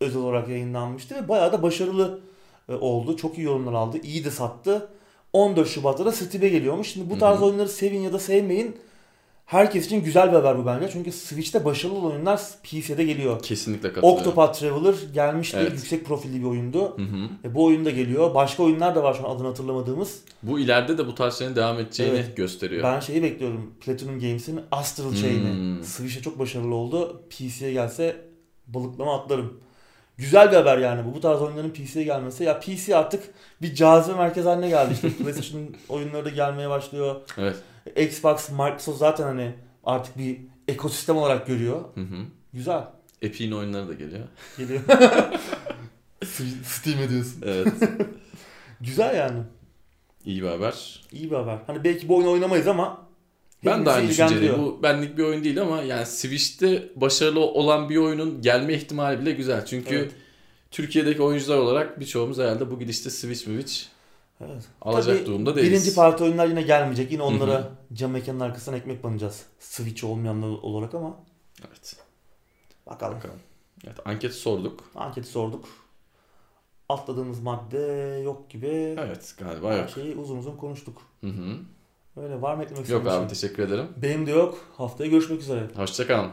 Speaker 1: özel olarak yayınlanmıştı ve bayağı da başarılı e, oldu. Çok iyi yorumlar aldı. İyi de sattı. 14 Şubat'ta da Steam'e geliyormuş. Şimdi bu tarz
Speaker 2: Hı hı.
Speaker 1: oyunları sevin ya da sevmeyin. Herkes için güzel bir haber bu bence. Çünkü Switch'te başarılı oyunlar PC'de geliyor.
Speaker 2: Kesinlikle katılıyorum.
Speaker 1: Octopath Traveler gelmişti.
Speaker 2: Evet.
Speaker 1: Yüksek profilli bir oyundu.
Speaker 2: Hı hı.
Speaker 1: E, bu oyun da geliyor. Başka oyunlar da var şu an adını hatırlamadığımız.
Speaker 2: Bu ileride de bu tarz şeylerin devam edeceğini
Speaker 1: Evet.
Speaker 2: gösteriyor.
Speaker 1: Ben şeyi bekliyorum. Platinum Games'in Astral Chain'i.
Speaker 2: Hmm.
Speaker 1: Switch'e çok başarılı oldu. PC'ye gelse balıklama atlarım. Güzel bir haber yani bu. Bu tarz oyunların PC'ye gelmesi. Ya PC artık bir cazibe merkez haline geldi. İşte PlayStation oyunları da gelmeye başlıyor.
Speaker 2: Evet.
Speaker 1: Xbox, Microsoft zaten hani artık bir ekosistem olarak görüyor.
Speaker 2: Hı hı.
Speaker 1: Güzel.
Speaker 2: Epic'in oyunları da geliyor.
Speaker 1: Geliyor. Steam ediyorsun.
Speaker 2: Evet.
Speaker 1: Güzel yani.
Speaker 2: İyi bir haber.
Speaker 1: İyi bir haber. Hani belki bu oyunu oynamayız ama
Speaker 2: Ben de aynı düşünceliyim. Bu benlik bir oyun değil ama yani Switch'te başarılı olan bir oyunun gelme ihtimali bile güzel. Çünkü
Speaker 1: Evet.
Speaker 2: Türkiye'deki oyuncular olarak birçoğumuz herhalde bu gidişte Switch Switch
Speaker 1: Evet.
Speaker 2: alacak
Speaker 1: Tabii
Speaker 2: durumda değiliz.
Speaker 1: Birinci parti oyunlar yine gelmeyecek. Yine onlara cam mekanın arkasına ekmek banacağız. Switch olmayanlar olarak ama
Speaker 2: Evet.
Speaker 1: bakalım.
Speaker 2: Bakalım. Evet, anket sorduk.
Speaker 1: Anketi sorduk. Atladığımız madde yok gibi.
Speaker 2: Evet galiba
Speaker 1: Her
Speaker 2: yok.
Speaker 1: şeyi uzun uzun konuştuk.
Speaker 2: Hı hı.
Speaker 1: Öyle var mı eklemek
Speaker 2: Yok abi
Speaker 1: şey?
Speaker 2: teşekkür ederim.
Speaker 1: Benim de yok. Haftaya görüşmek üzere.
Speaker 2: Hoşçakalın.